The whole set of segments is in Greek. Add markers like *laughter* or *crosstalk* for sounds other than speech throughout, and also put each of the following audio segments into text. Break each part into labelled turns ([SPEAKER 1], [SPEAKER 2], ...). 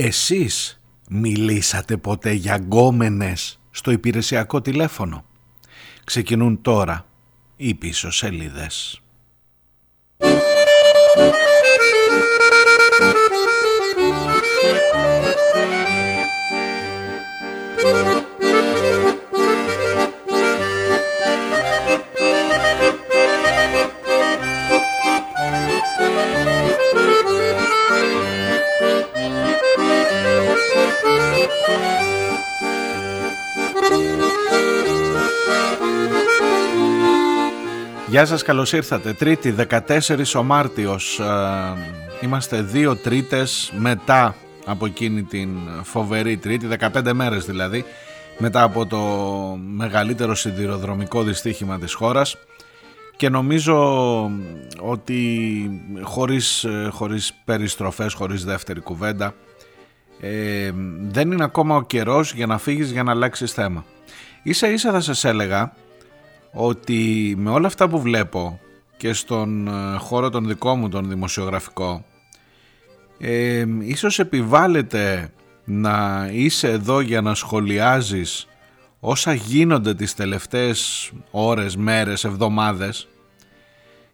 [SPEAKER 1] Εσείς μιλήσατε ποτέ για γκόμενες στο υπηρεσιακό τηλέφωνο; Ξεκινούν τώρα οι πίσω σελίδες. Γεια σας, καλώς ήρθατε. Τρίτη, 14 ο Μάρτιος. Ε, είμαστε δύο τρίτες μετά από εκείνη την φοβερή τρίτη, 15 μέρες δηλαδή, μετά από το μεγαλύτερο σιδηροδρομικό δυστύχημα της χώρας και νομίζω ότι χωρίς, χωρίς περιστροφές, χωρίς δεύτερη κουβέντα, ε, δεν είναι ακόμα ο καιρός για να φύγεις για να αλλάξεις θέμα. Ίσα ίσα θα σας έλεγα ότι με όλα αυτά που βλέπω και στον ε, χώρο τον δικό μου τον δημοσιογραφικό ε, ίσως επιβάλλεται να είσαι εδώ για να σχολιάζεις όσα γίνονται τις τελευταίες ώρες, μέρες, εβδομάδες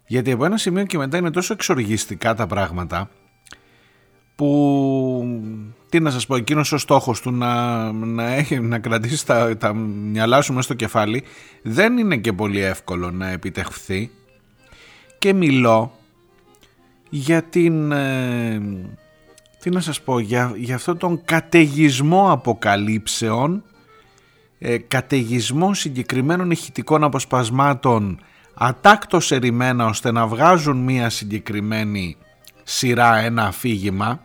[SPEAKER 1] γιατί από ένα σημείο και μετά είναι τόσο εξοργιστικά τα πράγματα που τι να σας πω εκείνος ο στόχος του να, να, έχει, να κρατήσει τα, τα μυαλά σου μέσα στο κεφάλι δεν είναι και πολύ εύκολο να επιτευχθεί. Και μιλώ για την ε, τι να σας πω για, για αυτό τον καταιγισμό αποκαλύψεων ε, καταιγισμό συγκεκριμένων ηχητικών αποσπασμάτων ατάκτως ερημένα ώστε να βγάζουν μία συγκεκριμένη σειρά ένα αφήγημα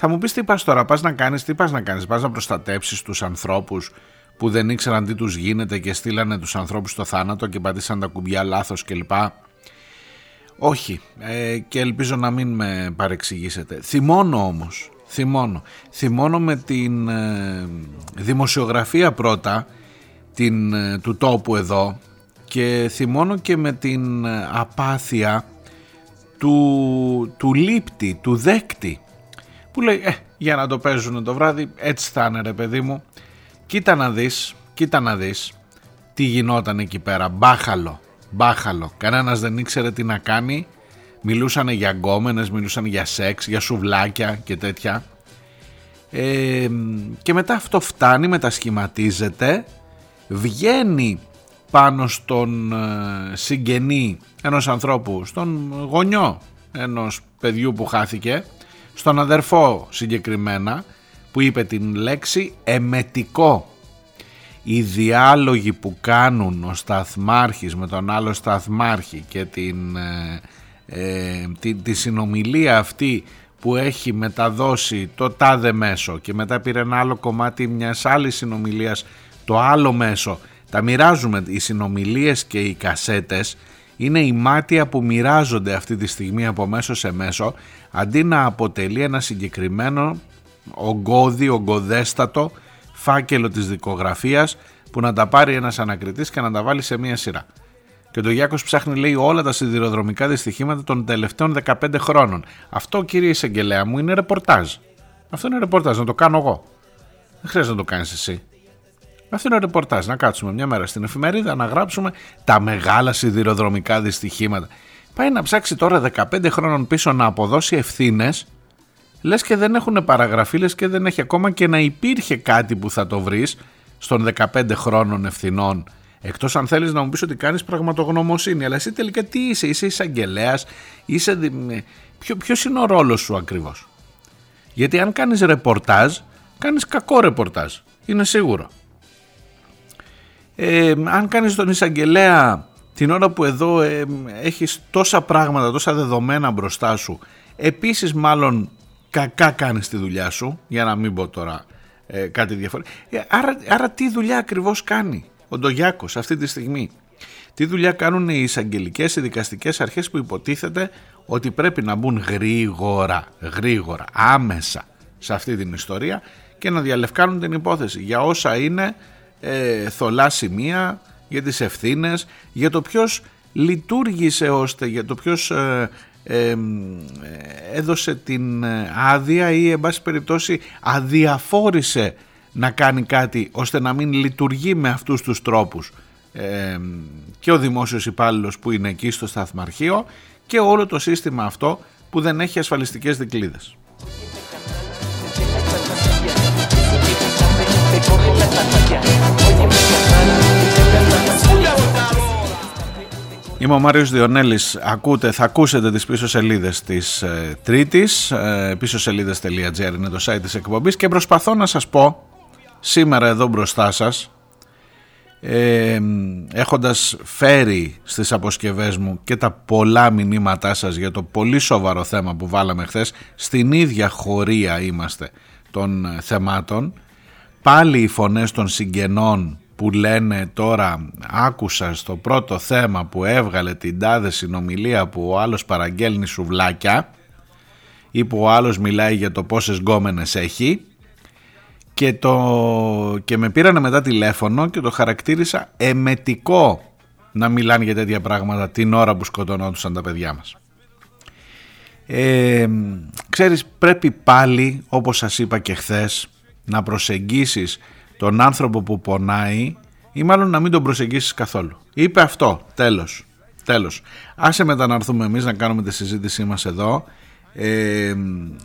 [SPEAKER 1] θα μου πεις τι πας τώρα, πας να κάνεις, τι πας να κάνεις, πας να προστατέψεις τους ανθρώπους που δεν ήξεραν τι τους γίνεται και στείλανε τους ανθρώπους στο θάνατο και πατήσαν τα κουμπιά λάθος κλπ. Όχι ε, και ελπίζω να μην με παρεξηγήσετε. Θυμώνω όμως, θυμώνω. Θυμώνω με την ε, δημοσιογραφία πρώτα την, ε, του τόπου εδώ και θυμώνω και με την ε, απάθεια του, του λήπτη, του δέκτη που λέει ε, για να το παίζουν το βράδυ έτσι θα είναι ρε παιδί μου. Κοίτα να δεις, κοίτα να δεις τι γινόταν εκεί πέρα. Μπάχαλο, μπάχαλο. Κανένας δεν ήξερε τι να κάνει. Μιλούσαν για γκόμενες, μιλούσαν για σεξ, για σουβλάκια και τέτοια. Ε, και μετά αυτό φτάνει, μετασχηματίζεται. Βγαίνει πάνω στον ε, συγγενή ενός ανθρώπου, στον γονιό ενός παιδιού που χάθηκε στον αδερφό συγκεκριμένα που είπε την λέξη εμετικό. Οι διάλογοι που κάνουν ο σταθμάρχης με τον άλλο σταθμάρχη και την, ε, ε τη, συνομιλία αυτή που έχει μεταδώσει το τάδε μέσο και μετά πήρε ένα άλλο κομμάτι μιας άλλης συνομιλίας το άλλο μέσο τα μοιράζουμε οι συνομιλίες και οι κασέτες είναι η μάτια που μοιράζονται αυτή τη στιγμή από μέσο σε μέσο αντί να αποτελεί ένα συγκεκριμένο ογκώδη, ογκοδέστατο φάκελο της δικογραφίας που να τα πάρει ένας ανακριτής και να τα βάλει σε μία σειρά. Και το Γιάκος ψάχνει λέει όλα τα σιδηροδρομικά δυστυχήματα των τελευταίων 15 χρόνων. Αυτό κύριε εισαγγελέα μου είναι ρεπορτάζ. Αυτό είναι ρεπορτάζ, να το κάνω εγώ. Δεν χρειάζεται να το κάνεις εσύ. Αυτό είναι ρεπορτάζ. Να κάτσουμε μια μέρα στην εφημερίδα να γράψουμε τα μεγάλα σιδηροδρομικά δυστυχήματα. Πάει να ψάξει τώρα 15 χρόνων πίσω να αποδώσει ευθύνες, λες και δεν έχουν παραγραφεί, λες και δεν έχει ακόμα και να υπήρχε κάτι που θα το βρεις στον 15 χρόνων ευθυνών. Εκτός αν θέλεις να μου πεις ότι κάνεις πραγματογνωμοσύνη. Αλλά εσύ τελικά τι είσαι, είσαι εισαγγελέας, είσαι. Ποιος είναι ο ρόλος σου ακριβώς; Γιατί αν κάνεις ρεπορτάζ, κάνεις κακό ρεπορτάζ. Είναι σίγουρο ε, αν κάνεις τον εισαγγελέα την ώρα που εδώ ε, έχεις τόσα πράγματα, τόσα δεδομένα μπροστά σου, επίσης μάλλον κακά κάνεις τη δουλειά σου, για να μην πω τώρα ε, κάτι διαφορετικό. Ε, άρα, άρα τι δουλειά ακριβώς κάνει ο Ντογιάκος αυτή τη στιγμή; Τι δουλειά κάνουν οι εισαγγελικές, οι δικαστικές αρχές που υποτίθεται ότι πρέπει να μπουν γρήγορα, γρήγορα, άμεσα σε αυτή την ιστορία και να διαλευκάνουν την υπόθεση; Για όσα είναι ε, θολά σημεία, για τις ευθύνες, για το ποιος λειτουργήσε ώστε, για το ποιος ε, έδωσε την άδεια ή εν πάση περιπτώσει αδιαφόρησε να κάνει κάτι ώστε να μην λειτουργεί με αυτούς τους τρόπους και ο δημόσιος υπάλληλος που είναι εκεί στο σταθμαρχείο και όλο το σύστημα αυτό που δεν έχει ασφαλιστικές δικλείδες. Είμαι ο Μάριος Διονέλης, ακούτε, θα ακούσετε τις πίσω σελίδες της ε, Τρίτης, ε, πίσω σελίδες.gr είναι το site της εκπομπής. Και προσπαθώ να σας πω σήμερα εδώ μπροστά σας ε, έχοντας φέρει στις αποσκευές μου και τα πολλά μηνύματά σας για το πολύ σοβαρό θέμα που βάλαμε χθες στην ίδια χωρία είμαστε των ε, θεμάτων πάλι οι φωνές των συγγενών που λένε τώρα άκουσα στο πρώτο θέμα που έβγαλε την τάδε συνομιλία που ο άλλος παραγγέλνει σουβλάκια ή που ο άλλος μιλάει για το πόσες γκόμενες έχει και, το... και με πήρανε μετά τηλέφωνο και το χαρακτήρισα εμετικό να μιλάνε για τέτοια πράγματα την ώρα που σκοτωνόντουσαν τα παιδιά μας. Ε, ξέρεις πρέπει πάλι όπως σας είπα και χθες να προσεγγίσεις τον άνθρωπο που πονάει ή μάλλον να μην τον προσεγγίσεις καθόλου. Είπε αυτό, τέλος. Τέλος. Άσε μετά να έρθουμε εμείς να κάνουμε τη συζήτησή μας εδώ ε,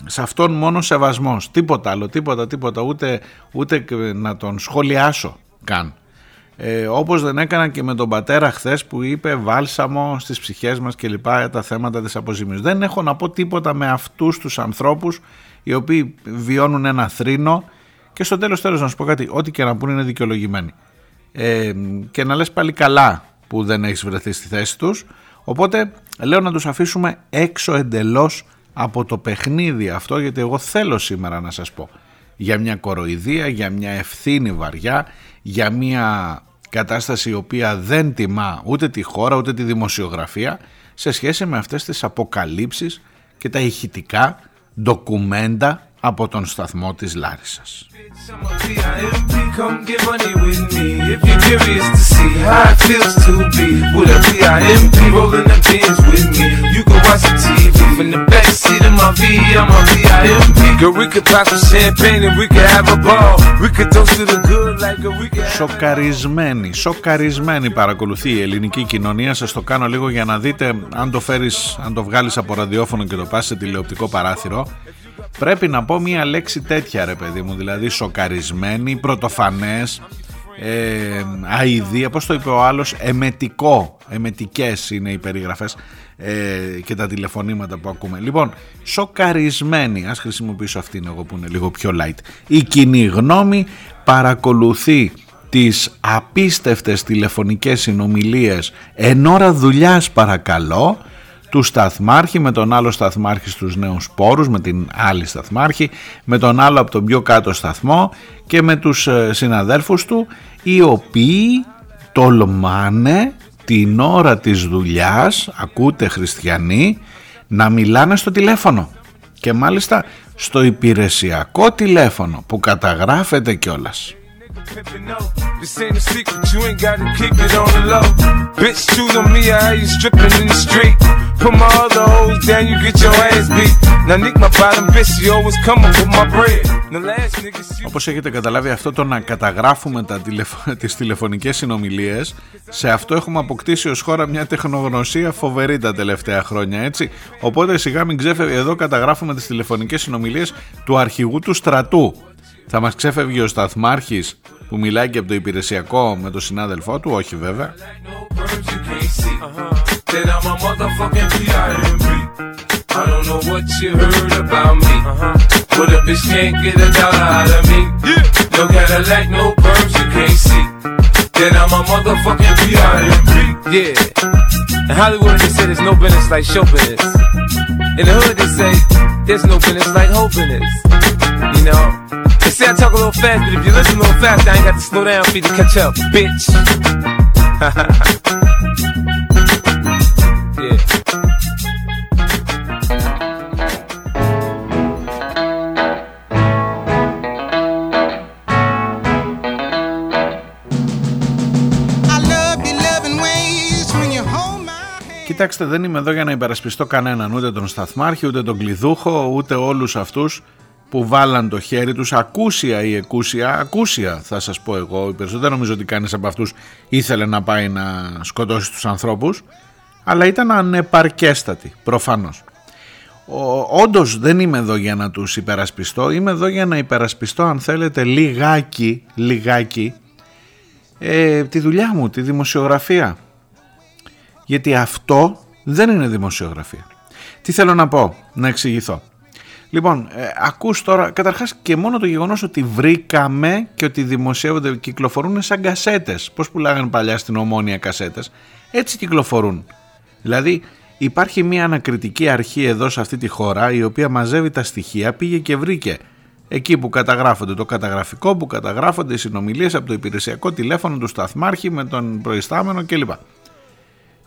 [SPEAKER 1] σε αυτόν μόνο σεβασμός τίποτα άλλο, τίποτα, τίποτα ούτε, ούτε να τον σχολιάσω καν ε, όπως δεν έκανα και με τον πατέρα χθες που είπε βάλσαμο στις ψυχές μας και λοιπά τα θέματα της αποζημίωσης δεν έχω να πω τίποτα με αυτούς τους ανθρώπους οι οποίοι βιώνουν ένα θρήνο και στο τέλος τέλος να σου πω κάτι ό,τι και να πούνε είναι δικαιολογημένοι. Ε, και να λες πάλι καλά που δεν έχεις βρεθεί στη θέση τους οπότε λέω να τους αφήσουμε έξω εντελώς από το παιχνίδι αυτό γιατί εγώ θέλω σήμερα να σας πω. Για μια κοροϊδία, για μια ευθύνη βαριά, για μια κατάσταση η οποία δεν τιμά ούτε τη χώρα ούτε τη δημοσιογραφία σε σχέση με αυτές τις αποκαλύψεις και τα ηχητικά ντοκουμέντα από τον σταθμό της Λάρισας. Σοκαρισμένη, σοκαρισμένη παρακολουθεί η ελληνική κοινωνία. Σας το κάνω λίγο για να δείτε αν το φέρεις, αν το βγάλεις από ραδιόφωνο και το πας σε τηλεοπτικό παράθυρο πρέπει να πω μια λέξη τέτοια ρε παιδί μου δηλαδή σοκαρισμένη, πρωτοφανές ε, αηδία, πώς το είπε ο άλλος εμετικό, εμετικές είναι οι περιγραφές ε, και τα τηλεφωνήματα που ακούμε. Λοιπόν σοκαρισμένη, ας χρησιμοποιήσω αυτήν εγώ που είναι λίγο πιο light. Η κοινή γνώμη παρακολουθεί τις απίστευτες τηλεφωνικές συνομιλίες εν ώρα δουλειάς παρακαλώ του σταθμάρχη με τον άλλο σταθμάρχη στους νέους πόρους με την άλλη σταθμάρχη με τον άλλο από τον πιο κάτω σταθμό και με τους ε, συναδέλφους του οι οποίοι τολμάνε την ώρα της δουλειάς ακούτε χριστιανοί να μιλάνε στο τηλέφωνο και μάλιστα στο υπηρεσιακό τηλέφωνο που καταγράφεται κιόλας. Pimpin' no. This ain't a secret, you ain't gotta keep it on the low. Bitch, choose on me, I you stripping in the street. Put my other hoes down, you get your ass beat. Now nick my bottom bitch, she always coming with my bread. Όπως έχετε καταλάβει αυτό το να καταγράφουμε τα τηλεφο... *laughs* τις τηλεφωνικές συνομιλίες σε αυτό έχουμε αποκτήσει ως χώρα μια τεχνογνωσία φοβερή τα τελευταία χρόνια έτσι οπότε σιγά μην ξέφευγε εδώ καταγράφουμε τις τηλεφωνικές συνομιλίες του αρχηγού του στρατού θα μας ξέφευγε ο σταθμάρχης που μιλάει και από το υπηρεσιακό με τον συνάδελφό του, όχι βέβαια. I don't know what you heard about me. But a bitch can't get a dollar out of me. No Cadillac, no perms you can't see. Then I'm a motherfucking P.I.M.P. Yeah. In Hollywood they say there's no business like show business. In the hood they say there's no business like hope business. You know? They say I talk a little fast, but if you listen a little fast, I ain't got to slow down for you to catch up, bitch. *laughs* Κοιτάξτε δεν είμαι εδώ για να υπερασπιστώ κανέναν ούτε τον Σταθμάρχη ούτε τον Κλειδούχο ούτε όλους αυτούς που βάλαν το χέρι τους ακούσια ή εκούσια, ακούσια θα σας πω εγώ, οι περισσότεροι νομίζω ότι κανείς από αυτούς ήθελε να πάει να σκοτώσει τους ανθρώπους, αλλά ήταν ανεπαρκέστατοι, προφανώς. Ο, όντως δεν είμαι εδώ για να τους υπερασπιστώ, είμαι εδώ για να υπερασπιστώ αν θέλετε λιγάκι, λιγάκι ε, τη δουλειά μου, τη δημοσιογραφία. Γιατί αυτό δεν είναι δημοσιογραφία. Τι θέλω να πω, να εξηγηθώ. Λοιπόν, ε, ακούς τώρα, καταρχάς και μόνο το γεγονός ότι βρήκαμε και ότι δημοσιεύονται, κυκλοφορούν σαν κασέτες. Πώς πουλάγαν παλιά στην ομόνια κασέτες. Έτσι κυκλοφορούν. Δηλαδή υπάρχει μια ανακριτική αρχή εδώ σε αυτή τη χώρα η οποία μαζεύει τα στοιχεία, πήγε και βρήκε εκεί που καταγράφονται το καταγραφικό, που καταγράφονται οι συνομιλίες από το υπηρεσιακό τηλέφωνο του σταθμάρχη με τον προϊστάμενο κλπ.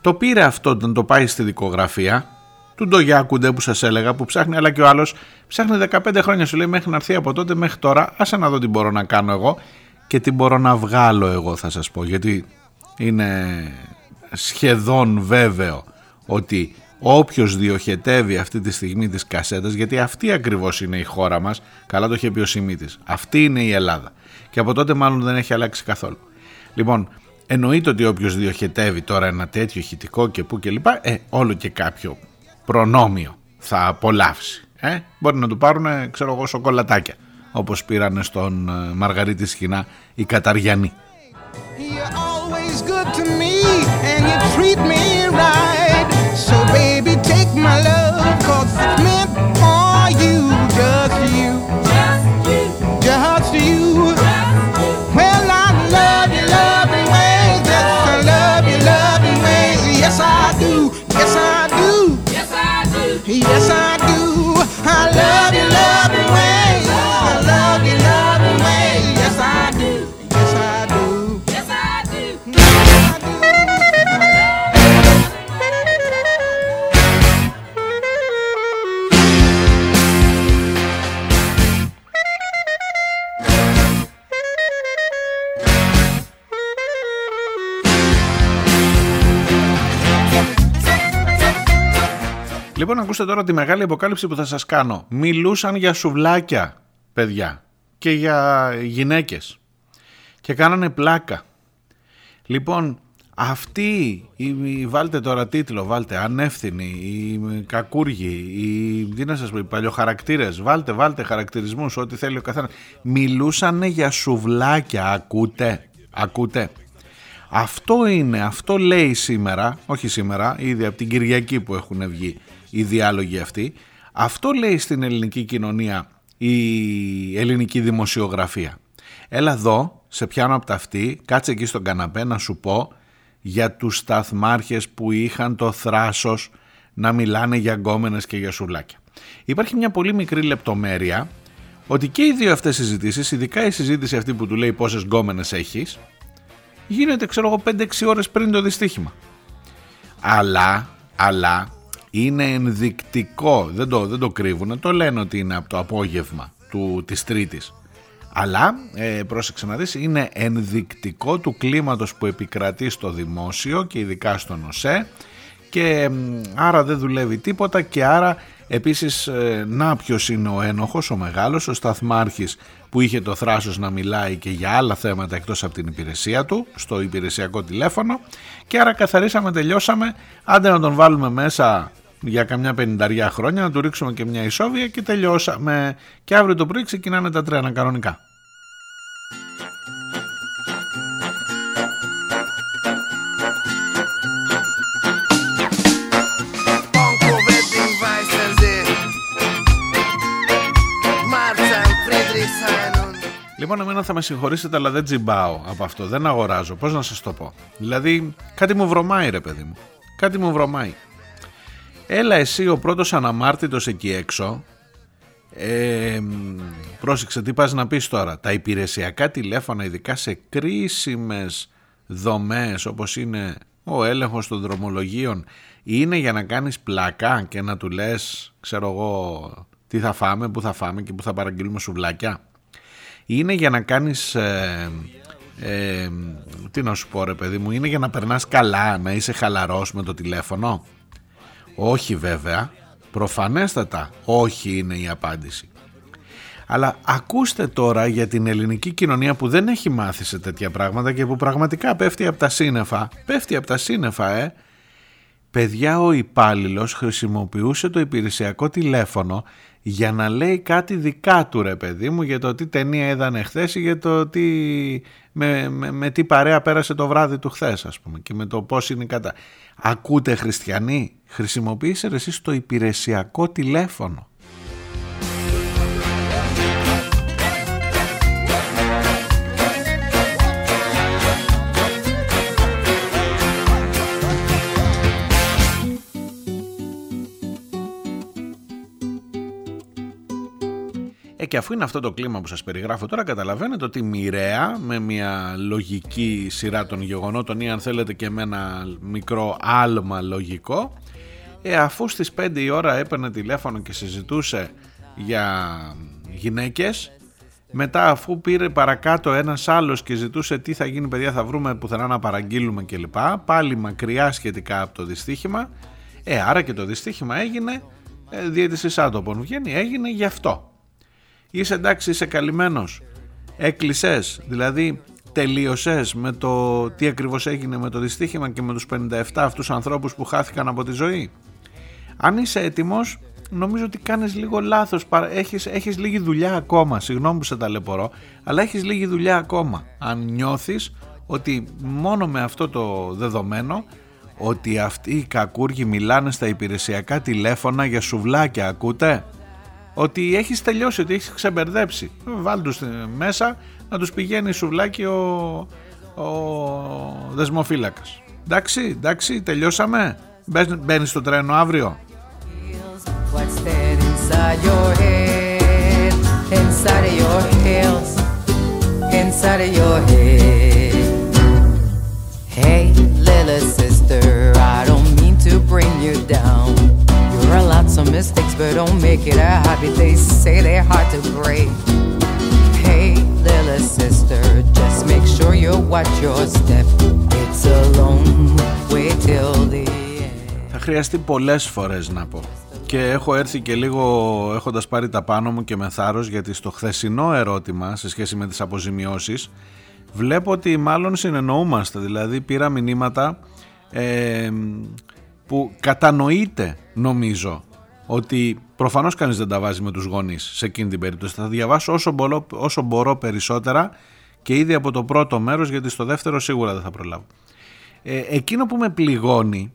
[SPEAKER 1] Το πήρε αυτό όταν το πάει στη δικογραφία του Ντογιάκουντε που σας έλεγα που ψάχνει αλλά και ο άλλος ψάχνει 15 χρόνια σου λέει μέχρι να έρθει από τότε μέχρι τώρα. Άσε να δω τι μπορώ να κάνω εγώ και τι μπορώ να βγάλω εγώ θα σας πω. Γιατί είναι σχεδόν βέβαιο ότι όποιος διοχετεύει αυτή τη στιγμή τις κασέτες γιατί αυτή ακριβώς είναι η χώρα μας καλά το είχε πει ο Σιμίτης αυτή είναι η Ελλάδα. Και από τότε μάλλον δεν έχει αλλάξει καθόλου. Λοιπόν εννοείται ότι όποιος διοχετεύει τώρα ένα τέτοιο ηχητικό και που και λοιπά ε, όλο και κάποιο προνόμιο θα απολαύσει. Ε; Μπορεί να του πάρουν, ξέρω εγώ, σοκολατάκια, όπως πήρανε στον ε, Μαργαρίτη Σχοινά οι Καταριανοί. Yes, Λοιπόν, ακούστε τώρα τη μεγάλη αποκάλυψη που θα σας κάνω. Μιλούσαν για σουβλάκια, παιδιά, και για γυναίκες. Και κάνανε πλάκα. Λοιπόν, αυτοί, οι, βάλτε τώρα τίτλο, βάλτε ανεύθυνοι, οι κακούργοι, οι, τι να σας πω, οι παλιοχαρακτήρες, βάλτε, βάλτε χαρακτηρισμούς, ό,τι θέλει ο καθένας. Μιλούσαν για σουβλάκια, ακούτε, ακούτε. Αυτό είναι, αυτό λέει σήμερα, όχι σήμερα, ήδη από την Κυριακή που έχουν βγει οι διάλογοι αυτοί. Αυτό λέει στην ελληνική κοινωνία η ελληνική δημοσιογραφία. Έλα εδώ, σε πιάνω από τα αυτή, κάτσε εκεί στον καναπέ να σου πω για τους σταθμάρχες που είχαν το θράσος να μιλάνε για γκόμενες και για σουλάκια. Υπάρχει μια πολύ μικρή λεπτομέρεια ότι και οι δύο αυτές συζητήσεις, ειδικά η συζήτηση αυτή που του λέει πόσες γκόμενες έχεις, γίνεται ξέρω εγώ 5-6 ώρες πριν το δυστύχημα. Αλλά, αλλά είναι ενδεικτικό, δεν το, δεν το κρύβουν, το λένε ότι είναι από το απόγευμα του, της Τρίτης. Αλλά, ε, πρόσεξε να δεις, είναι ενδεικτικό του κλίματος που επικρατεί στο δημόσιο και ειδικά στον ΟΣΕ. Και άρα δεν δουλεύει τίποτα και άρα επίσης ε, να ποιος είναι ο ένοχος, ο μεγάλος, ο σταθμάρχης που είχε το θράσος να μιλάει και για άλλα θέματα εκτός από την υπηρεσία του στο υπηρεσιακό τηλέφωνο. Και άρα καθαρίσαμε, τελειώσαμε, άντε να τον βάλουμε μέσα για καμιά πενηνταριά χρόνια, να του ρίξουμε και μια ισόβια και τελειώσαμε. Και αύριο το πρωί ξεκινάνε τα τρένα κανονικά. Λοιπόν, εμένα θα με συγχωρήσετε, αλλά δεν τζιμπάω από αυτό. Δεν αγοράζω. Πώς να σας το πω. Δηλαδή, κάτι μου βρωμάει, ρε παιδί μου. Κάτι μου βρωμάει. Έλα εσύ ο πρώτος αναμάρτητος εκεί έξω. Ε, πρόσεξε τι πας να πεις τώρα. Τα υπηρεσιακά τηλέφωνα ειδικά σε κρίσιμες δομές όπως είναι ο έλεγχος των δρομολογίων είναι για να κάνεις πλακά και να του λες ξέρω εγώ τι θα φάμε, που θα φάμε και που θα παραγγείλουμε σουβλάκια. Είναι για να κάνεις ε, Ε, τι να σου πω ρε παιδί μου, είναι για να περνάς καλά, να είσαι χαλαρός με το τηλέφωνο. Όχι βέβαια, προφανέστατα όχι είναι η απάντηση. Αλλά ακούστε τώρα για την ελληνική κοινωνία που δεν έχει μάθει σε τέτοια πράγματα και που πραγματικά πέφτει από τα σύννεφα. Πέφτει από τα σύννεφα, ε. Παιδιά, ο υπάλληλος χρησιμοποιούσε το υπηρεσιακό τηλέφωνο για να λέει κάτι δικά του ρε παιδί μου για το τι ταινία είδανε χθες ή για το τι, με, με, τι παρέα πέρασε το βράδυ του χθες ας πούμε και με το πώς είναι κατά. Ακούτε χριστιανοί, χρησιμοποίησες εσείς το υπηρεσιακό τηλέφωνο. Και αφού είναι αυτό το κλίμα που σας περιγράφω τώρα καταλαβαίνετε ότι μοιραία με μια λογική σειρά των γεγονότων ή αν θέλετε και με ένα μικρό άλμα λογικό ε, αφού στις 5 η ώρα έπαιρνε τηλέφωνο και συζητούσε για γυναίκες μετά αφού πήρε παρακάτω ένας άλλος και ζητούσε τι θα γίνει παιδιά θα βρούμε πουθενά να παραγγείλουμε κλπ πάλι μακριά σχετικά από το δυστύχημα ε, άρα και το δυστύχημα έγινε ε, διαιτησής άτοπων βγαίνει έγινε γι' αυτό είσαι εντάξει, είσαι καλυμμένος. Έκλεισες, δηλαδή τελείωσες με το τι ακριβώς έγινε με το δυστύχημα και με τους 57 αυτούς ανθρώπους που χάθηκαν από τη ζωή. Αν είσαι έτοιμος, νομίζω ότι κάνεις λίγο λάθος, έχεις, έχεις λίγη δουλειά ακόμα, συγγνώμη που σε ταλαιπωρώ, αλλά έχεις λίγη δουλειά ακόμα. Αν νιώθεις ότι μόνο με αυτό το δεδομένο ότι αυτοί οι κακούργοι μιλάνε στα υπηρεσιακά τηλέφωνα για σουβλάκια, ακούτε; Ότι έχεις τελειώσει, ότι έχεις ξεμπερδέψει. Βάλ τους μέσα να τους πηγαίνει σουβλάκι ο, ο δεσμοφύλακας. Εντάξει, εντάξει, τελειώσαμε. Μπαίνεις στο τρένο αύριο. Hey, little sister, I don't mean to bring you down. There are lots of mistakes, but don't make it a habit. They say they're hard to break. Hey, little sister, just make sure you watch your step. It's a long way till the end. Θα χρειαστεί πολλές φορές να πω. Και έχω έρθει και λίγο έχοντας πάρει τα πάνω μου και με θάρρος γιατί στο χθεσινό ερώτημα σε σχέση με τις αποζημιώσεις βλέπω ότι μάλλον συνεννοούμαστε. Δηλαδή πήρα μηνύματα ε, που κατανοείται νομίζω ότι προφανώς κανείς δεν τα βάζει με τους γονείς σε εκείνη την περίπτωση. Θα διαβάσω όσο μπορώ, όσο μπορώ περισσότερα και ήδη από το πρώτο μέρος γιατί στο δεύτερο σίγουρα δεν θα προλάβω. Ε, εκείνο που με πληγώνει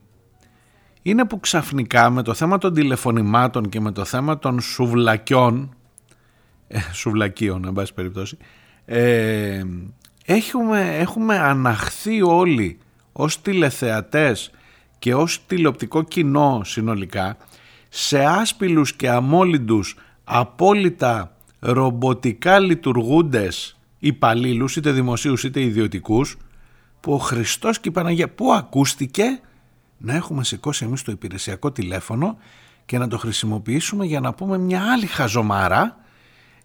[SPEAKER 1] είναι που ξαφνικά με το θέμα των τηλεφωνημάτων και με το θέμα των σουβλακιών ε, σουβλακίων εν πάση περιπτώσει ε, έχουμε, έχουμε αναχθεί όλοι ως τηλεθεατές και ως τηλεοπτικό κοινό συνολικά σε άσπηλους και αμόλυντους απόλυτα ρομποτικά λειτουργούντες υπαλλήλους, είτε δημοσίους είτε ιδιωτικούς που ο Χριστός και η Παναγία που ακούστηκε να έχουμε σηκώσει εμείς το υπηρεσιακό τηλέφωνο και να το χρησιμοποιήσουμε για να πούμε μια άλλη χαζομάρα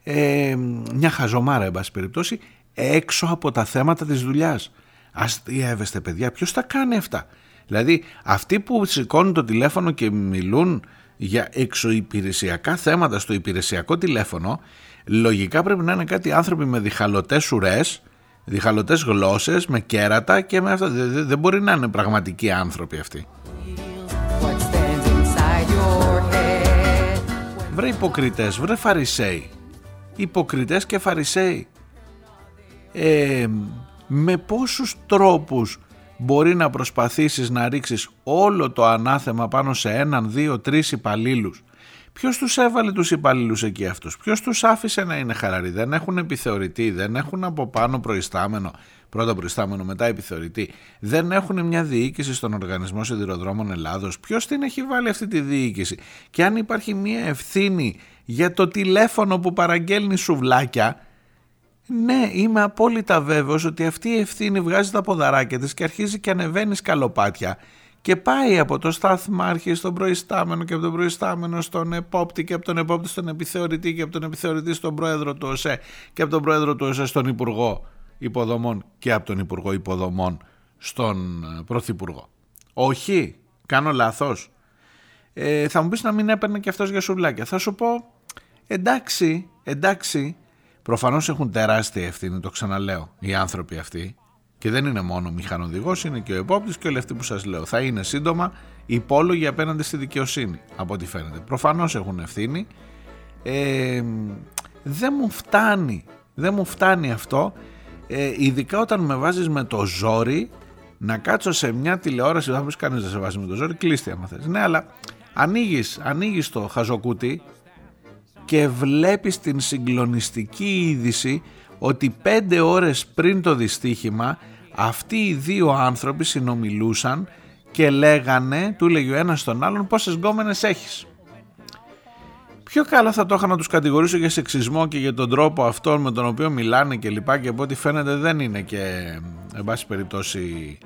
[SPEAKER 1] ε, μια χαζομάρα εν πάση περιπτώσει έξω από τα θέματα της δουλειάς. Αστείευεστε παιδιά ποιος τα κάνει αυτά; Δηλαδή αυτοί που σηκώνουν το τηλέφωνο και μιλούν για εξωυπηρεσιακά θέματα στο υπηρεσιακό τηλέφωνο λογικά πρέπει να είναι κάτι άνθρωποι με διχαλωτές ουρές, διχαλωτές γλώσσες, με κέρατα και με αυτά. Δεν μπορεί να είναι πραγματικοί άνθρωποι αυτοί. Βρε υποκριτές, βρε φαρισαίοι. Υποκριτές και φαρισαίοι. Ε, με πόσους τρόπους μπορεί να προσπαθήσεις να ρίξεις όλο το ανάθεμα πάνω σε έναν, δύο, τρεις υπαλλήλους. Ποιος τους έβαλε τους υπαλλήλους εκεί αυτούς, Ποιος τους άφησε να είναι χαλαροί, δεν έχουν επιθεωρητή, δεν έχουν από πάνω προϊστάμενο, πρώτα προϊστάμενο, μετά επιθεωρητή, δεν έχουν μια διοίκηση στον Οργανισμό Σιδηροδρόμων Ελλάδος. Ποιος την έχει βάλει αυτή τη διοίκηση, και αν υπάρχει μια ευθύνη για το τηλέφωνο που παραγγέλνει σουβλάκια, ναι, είμαι απόλυτα βέβαιος ότι αυτή η ευθύνη βγάζει τα ποδαράκια της και αρχίζει και ανεβαίνει σκαλοπάτια και πάει από το σταθμάρχη στον προϊστάμενο και από τον προϊστάμενο στον επόπτη και από τον επόπτη στον επιθεωρητή και από τον επιθεωρητή στον πρόεδρο του ΟΣΕ και από τον πρόεδρο του ΟΣΕ στον υπουργό Υποδομών και από τον Υπουργό Υποδομών στον ε, Πρωθυπουργό. Όχι, κάνω λάθος. Ε, θα μου πεις να μην έπαιρνε και αυτός για σουβλάκια. Θα σου πω, εντάξει, εντάξει, προφανώς έχουν τεράστια ευθύνη, το ξαναλέω, οι άνθρωποι αυτοί. Και δεν είναι μόνο ο μηχανοδηγός, είναι και ο επόπτης και όλοι αυτοί που σας λέω. Θα είναι σύντομα υπόλογοι απέναντι στη δικαιοσύνη, από ό,τι φαίνεται. Προφανώς έχουν ευθύνη. Ε, δεν μου φτάνει, δεν μου φτάνει αυτό, ε, ειδικά όταν με βάζεις με το ζόρι να κάτσω σε μια τηλεόραση, θα πεις κανείς δεν σε βάζει με το ζόρι, κλείστη άμα θες. Ναι, αλλά ανοίγεις, ανοίγεις το χαζοκούτι και βλέπεις την συγκλονιστική είδηση ότι πέντε ώρες πριν το δυστύχημα αυτοί οι δύο άνθρωποι συνομιλούσαν και λέγανε, του λέγει ο ένας στον άλλον πόσες γκόμενες έχεις; Πιο καλά θα το είχα να τους κατηγορήσω για σεξισμό και για τον τρόπο αυτόν με τον οποίο μιλάνε και λοιπά και από ό,τι φαίνεται δεν είναι και εν πάση περιπτώσει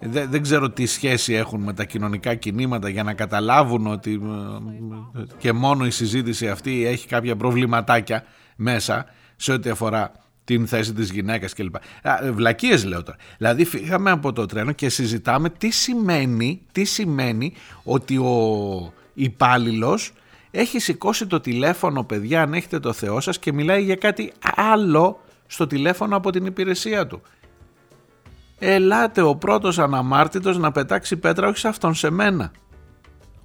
[SPEAKER 1] δεν, δεν ξέρω τι σχέση έχουν με τα κοινωνικά κινήματα για να καταλάβουν ότι ε, και μόνο η συζήτηση αυτή έχει κάποια προβληματάκια μέσα σε ό,τι αφορά την θέση της γυναίκας κλπ. Ε, βλακίες λέω τώρα. Δηλαδή φύγαμε από το τρένο και συζητάμε τι σημαίνει, τι σημαίνει ότι ο υπάλληλος έχει σηκώσει το τηλέφωνο παιδιά αν έχετε το Θεό σας και μιλάει για κάτι άλλο στο τηλέφωνο από την υπηρεσία του. Ελάτε ο πρώτος αναμάρτητος να πετάξει πέτρα όχι σε αυτόν σε μένα.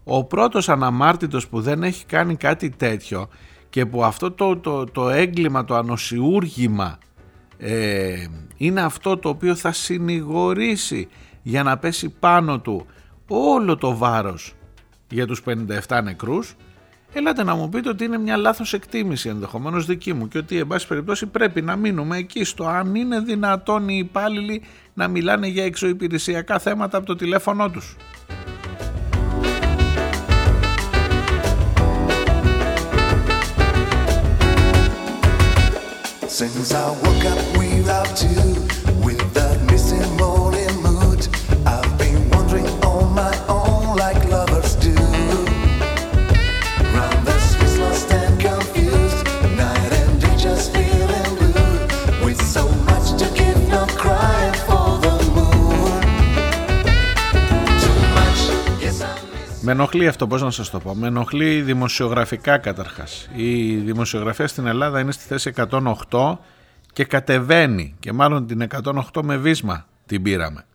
[SPEAKER 1] Ο πρώτος αναμάρτητος που δεν έχει κάνει κάτι τέτοιο και που αυτό το, το, το έγκλημα, το ανοσιούργημα ε, είναι αυτό το οποίο θα συνηγορήσει για να πέσει πάνω του όλο το βάρος για τους 57 νεκρούς Ελάτε να μου πείτε ότι είναι μια λάθος εκτίμηση ενδεχομένως δική μου και ότι εν πάση περιπτώσει πρέπει να μείνουμε εκεί στο αν είναι δυνατόν οι υπάλληλοι να μιλάνε για εξωυπηρεσιακά θέματα από το τηλέφωνό τους. Since I woke up without you, Με ενοχλεί αυτό, πώς να σας το πω. Με ενοχλεί δημοσιογραφικά καταρχάς. Η δημοσιογραφία στην Ελλάδα είναι στη θέση 108 και κατεβαίνει και μάλλον την 108 με βίσμα την πήραμε.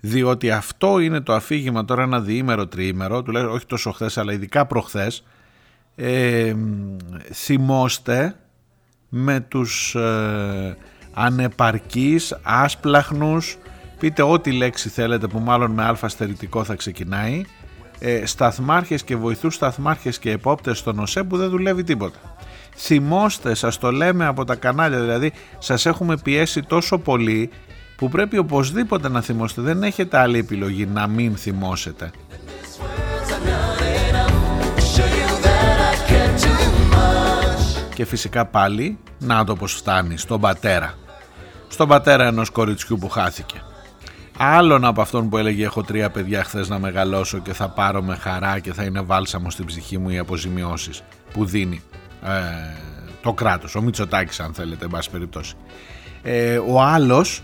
[SPEAKER 1] Διότι αυτό είναι το αφήγημα τώρα ένα διήμερο, τριήμερο, τουλάχιστον όχι τόσο χθες, αλλά ειδικά προχθές, ε, θυμώστε με τους ε, ανεπαρκείς, άσπλαχνους, πείτε ό,τι λέξη θέλετε που μάλλον με αλφα στερητικό θα ξεκινάει, ε, σταθμάρχες και βοηθούς σταθμάρχες και επόπτες στον ΟΣΕ που δεν δουλεύει τίποτα. Θυμώστε, σας το λέμε από τα κανάλια, δηλαδή σας έχουμε πιέσει τόσο πολύ που πρέπει οπωσδήποτε να θυμόστε. Δεν έχετε άλλη επιλογή να μην θυμώσετε. Και φυσικά πάλι, να το πως φτάνει, στον πατέρα. Στον πατέρα ενός κοριτσιού που χάθηκε. Άλλον από αυτόν που έλεγε έχω τρία παιδιά χθες να μεγαλώσω και θα πάρω με χαρά και θα είναι βάλσαμο στην ψυχή μου οι αποζημιώσεις που δίνει ε, το κράτος, ο Μητσοτάκης αν θέλετε εν πάση περιπτώσει. Ε, ο άλλος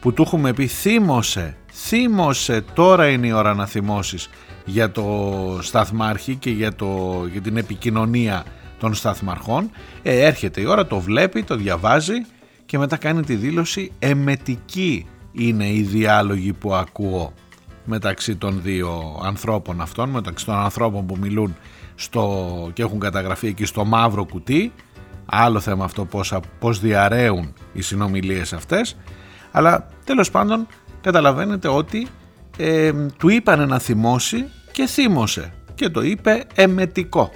[SPEAKER 1] που του έχουμε πει θύμωσε, θύμωσε τώρα είναι η ώρα να θυμώσεις για το σταθμάρχη και για, το, για την επικοινωνία των σταθμαρχών ε, έρχεται η ώρα, το βλέπει, το διαβάζει και μετά κάνει τη δήλωση εμετική είναι οι διάλογοι που ακούω μεταξύ των δύο ανθρώπων αυτών, μεταξύ των ανθρώπων που μιλούν στο, και έχουν καταγραφεί εκεί στο μαύρο κουτί. Άλλο θέμα αυτό πώς, πώς διαραίουν οι συνομιλίες αυτές. Αλλά τέλος πάντων καταλαβαίνετε ότι ε, του είπανε να θυμώσει και θύμωσε και το είπε εμετικό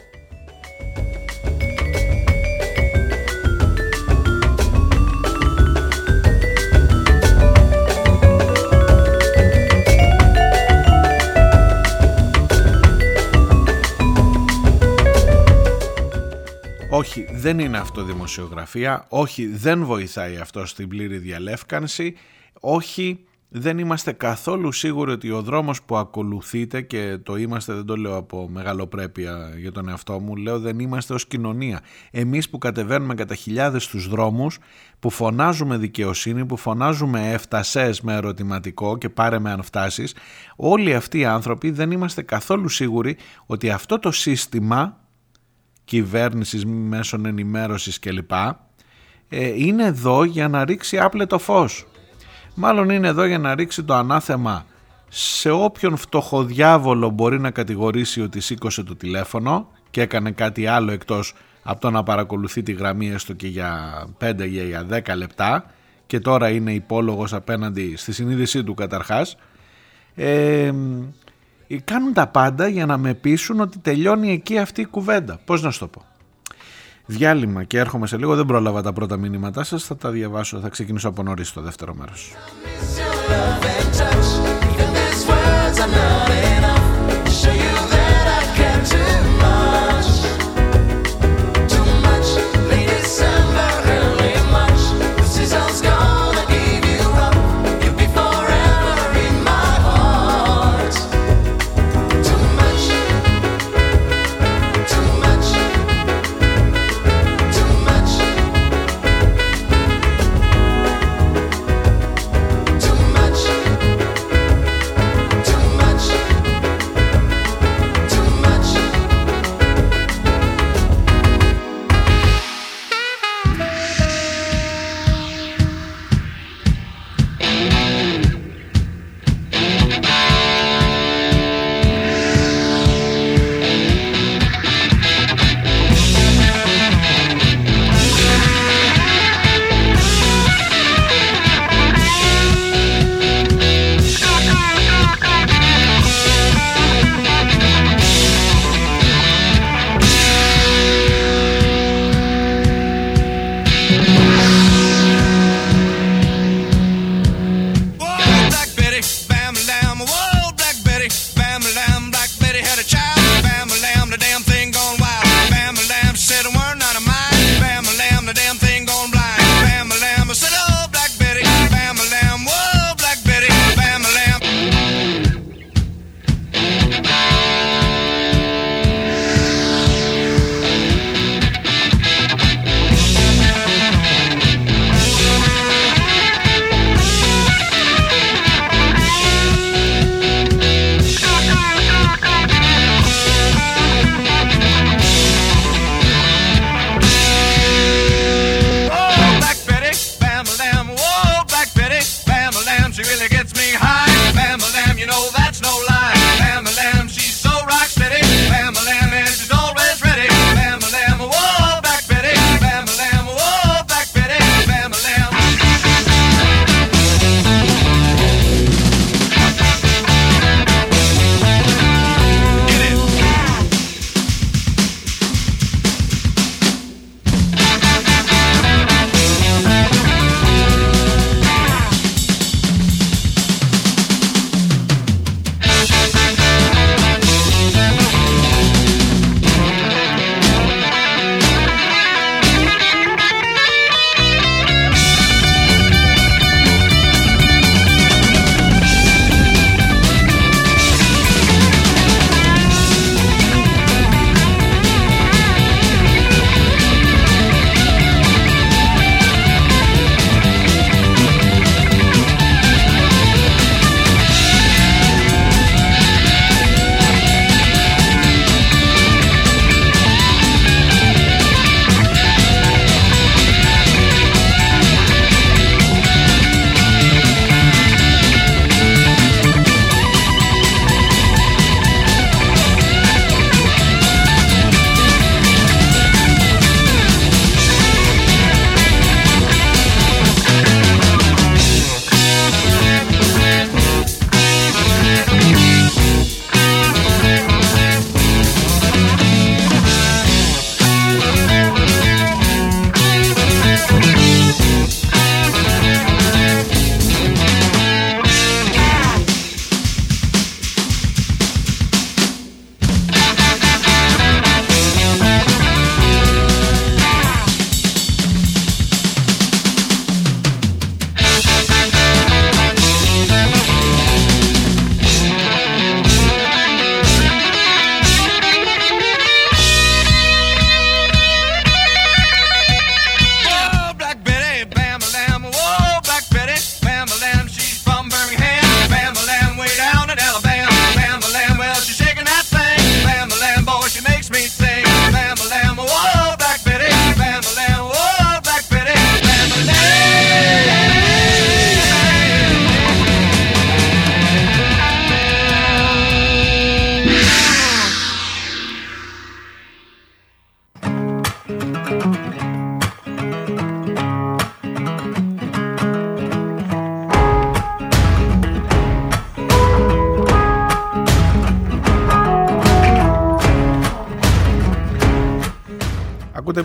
[SPEAKER 1] δεν είναι αυτό δημοσιογραφία. Όχι, δεν βοηθάει αυτό στην πλήρη διαλεύκανση. Όχι, δεν είμαστε καθόλου σίγουροι ότι ο δρόμος που ακολουθείτε και το είμαστε δεν το λέω από μεγαλοπρέπεια για τον εαυτό μου λέω δεν είμαστε ως κοινωνία εμείς που κατεβαίνουμε κατά χιλιάδες στους δρόμους που φωνάζουμε δικαιοσύνη που φωνάζουμε έφτασες με ερωτηματικό και πάρε με αν φτάσεις όλοι αυτοί οι άνθρωποι δεν είμαστε καθόλου σίγουροι ότι αυτό το σύστημα κυβέρνησης μέσων ενημέρωσης κλπ ε, είναι εδώ για να ρίξει άπλετο φως. Μάλλον είναι εδώ για να ρίξει το ανάθεμα σε όποιον φτωχοδιάβολο μπορεί να κατηγορήσει ότι σήκωσε το τηλέφωνο και έκανε κάτι άλλο εκτός από το να παρακολουθεί τη γραμμή έστω και για 5 ή για 10 λεπτά και τώρα είναι υπόλογος απέναντι στη συνείδησή του καταρχάς. Ε, κάνουν τα πάντα για να με πείσουν ότι τελειώνει εκεί αυτή η κουβέντα. Πώς να σου το πω. Διάλειμμα και έρχομαι σε λίγο, δεν πρόλαβα τα πρώτα μήνυματά σας, θα τα διαβάσω, θα ξεκινήσω από νωρίς το δεύτερο μέρος.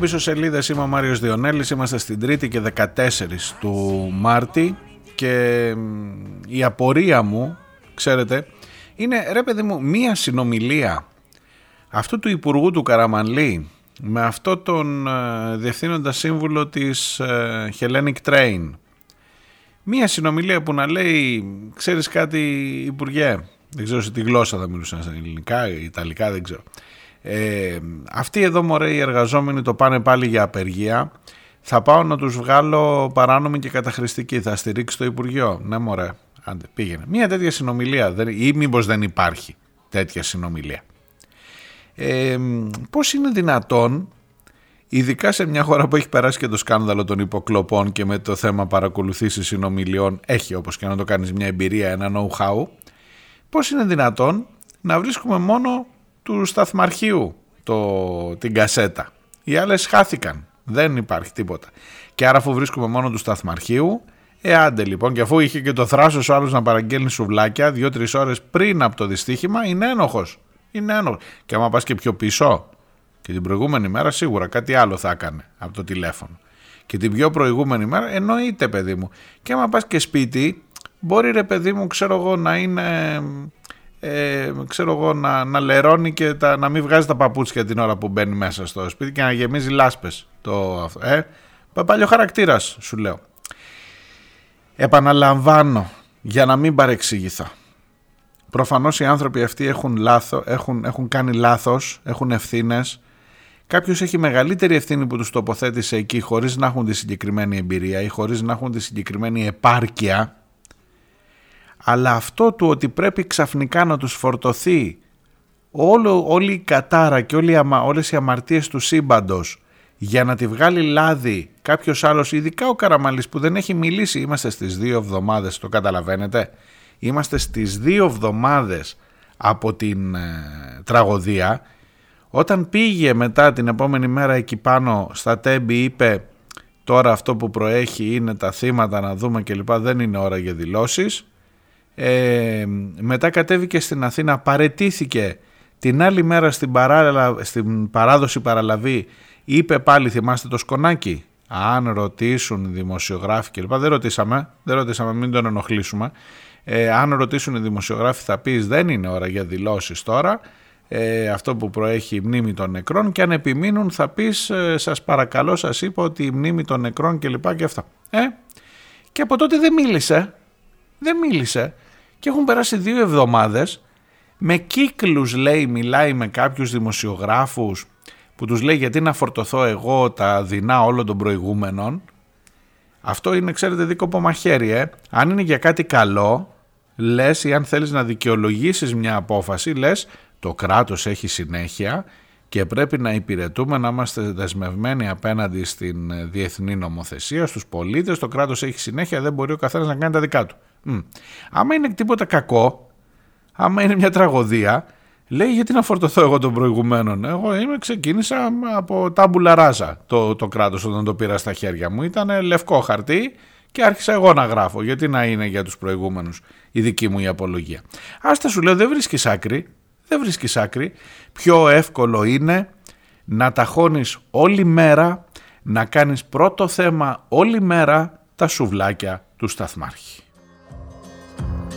[SPEAKER 1] Πίσω σελίδες, είμαι ο Μάριος Διονέλης, είμαστε στην 3η και 14 του Μάρτη και η απορία μου, ξέρετε, είναι ρε παιδί μου μία συνομιλία αυτού του Υπουργού του Καραμανλή με αυτό τον ε, διευθύνοντα σύμβουλο της ε, Hellenic Train. Μία συνομιλία που να λέει ξέρεις κάτι Υπουργέ δεν ξέρω σε τι γλώσσα θα μιλούσαν στα ελληνικά, ιταλικά δεν ξέρω ε, αυτοί εδώ μωρέ οι εργαζόμενοι το πάνε πάλι για απεργία. Θα πάω να τους βγάλω παράνομη και καταχρηστική. Θα στηρίξει το Υπουργείο. Ναι μωρέ. Άντε, πήγαινε. Μία τέτοια συνομιλία δεν, ή μήπως δεν υπάρχει τέτοια συνομιλία. Ε, πώς είναι δυνατόν ειδικά σε μια χώρα που έχει περάσει και το σκάνδαλο των υποκλοπών και με το θέμα παρακολουθήσεις συνομιλιών έχει όπως και να το κάνεις μια εμπειρία, ένα know-how πώς είναι δυνατόν να βρίσκουμε μόνο του σταθμαρχείου το, την κασέτα οι άλλες χάθηκαν δεν υπάρχει τίποτα και άρα αφού βρίσκουμε μόνο του σταθμαρχείου ε, άντε λοιπόν, και αφού είχε και το θράσος ο άλλος να παραγγέλνει σουβλάκια δύο-τρεις ώρες πριν από το δυστύχημα, είναι ένοχος. Είναι ένοχος. Και άμα πας και πιο πίσω, και την προηγούμενη μέρα σίγουρα κάτι άλλο θα έκανε από το τηλέφωνο. Και την πιο προηγούμενη μέρα εννοείται παιδί μου. Και άμα πας και σπίτι μπορεί ρε παιδί μου ξέρω εγώ να είναι ε, ξέρω εγώ να, να λερώνει και τα, να μην βγάζει τα παπούτσια την ώρα που μπαίνει μέσα στο σπίτι και να γεμίζει λάσπες. Το, ε, παλιό χαρακτήρας σου λέω. Επαναλαμβάνω για να μην παρεξηγηθώ. Προφανώς οι άνθρωποι αυτοί έχουν, λάθο, έχουν, έχουν κάνει λάθος, έχουν ευθύνες κάποιος έχει μεγαλύτερη ευθύνη που τους τοποθέτησε εκεί χωρίς να έχουν τη συγκεκριμένη εμπειρία ή χωρίς να έχουν τη συγκεκριμένη επάρκεια αλλά αυτό του ότι πρέπει ξαφνικά να τους φορτωθεί όλο, όλη η κατάρα και όλη, όλες οι αμαρτίες του σύμπαντος για να τη βγάλει λάδι κάποιος άλλος, ειδικά ο Καραμαλής που δεν έχει μιλήσει, είμαστε στις δύο εβδομάδες, το καταλαβαίνετε, είμαστε στις δύο εβδομάδες από την ε, τραγωδία όταν πήγε μετά την επόμενη μέρα εκεί πάνω στα τέμπη είπε τώρα αυτό που προέχει είναι τα θύματα να δούμε και λοιπά δεν είναι ώρα για δηλώσεις. Ε, μετά κατέβηκε στην Αθήνα, παρετήθηκε. Την άλλη μέρα στην, στην παράδοση παραλαβή είπε πάλι θυμάστε το σκονάκι; Αν ρωτήσουν οι δημοσιογράφοι κλπ δεν ρωτήσαμε, δεν ρωτήσαμε μην τον ενοχλήσουμε. Ε, αν ρωτήσουν οι δημοσιογράφοι θα πεις δεν είναι ώρα για δηλώσεις τώρα ε, αυτό που προέχει η μνήμη των νεκρών και αν επιμείνουν θα πεις ε, σας παρακαλώ σας είπα ότι η μνήμη των νεκρών και λοιπά και αυτά. Ε, και από τότε δεν μίλησε, δεν μίλησε και έχουν περάσει δύο εβδομάδες με κύκλους λέει μιλάει με κάποιους δημοσιογράφους που τους λέει γιατί να φορτωθώ εγώ τα δεινά όλων των προηγούμενων αυτό είναι ξέρετε δίκοπο μαχαίρι ε. αν είναι για κάτι καλό λες ή αν θέλεις να δικαιολογήσεις μια απόφαση λες το κράτος έχει συνέχεια και πρέπει να υπηρετούμε να είμαστε δεσμευμένοι απέναντι στην ε, διεθνή νομοθεσία, στους πολίτες, το κράτος έχει συνέχεια, δεν μπορεί ο καθένας να κάνει τα δικά του. Μ. Άμα είναι τίποτα κακό, άμα είναι μια τραγωδία, λέει γιατί να φορτωθώ εγώ των προηγουμένων. Εγώ είμαι, ξεκίνησα από τάμπουλα ράζα το, το κράτος όταν το πήρα στα χέρια μου. Ήταν λευκό χαρτί και άρχισα εγώ να γράφω. Γιατί να είναι για τους προηγούμενους η δική μου η απολογία. Άστα σου λέω δεν βρίσκεις άκρη δεν βρίσκεις άκρη. Πιο εύκολο είναι να ταχώνεις όλη μέρα, να κάνεις πρώτο θέμα όλη μέρα τα σουβλάκια του σταθμάρχη.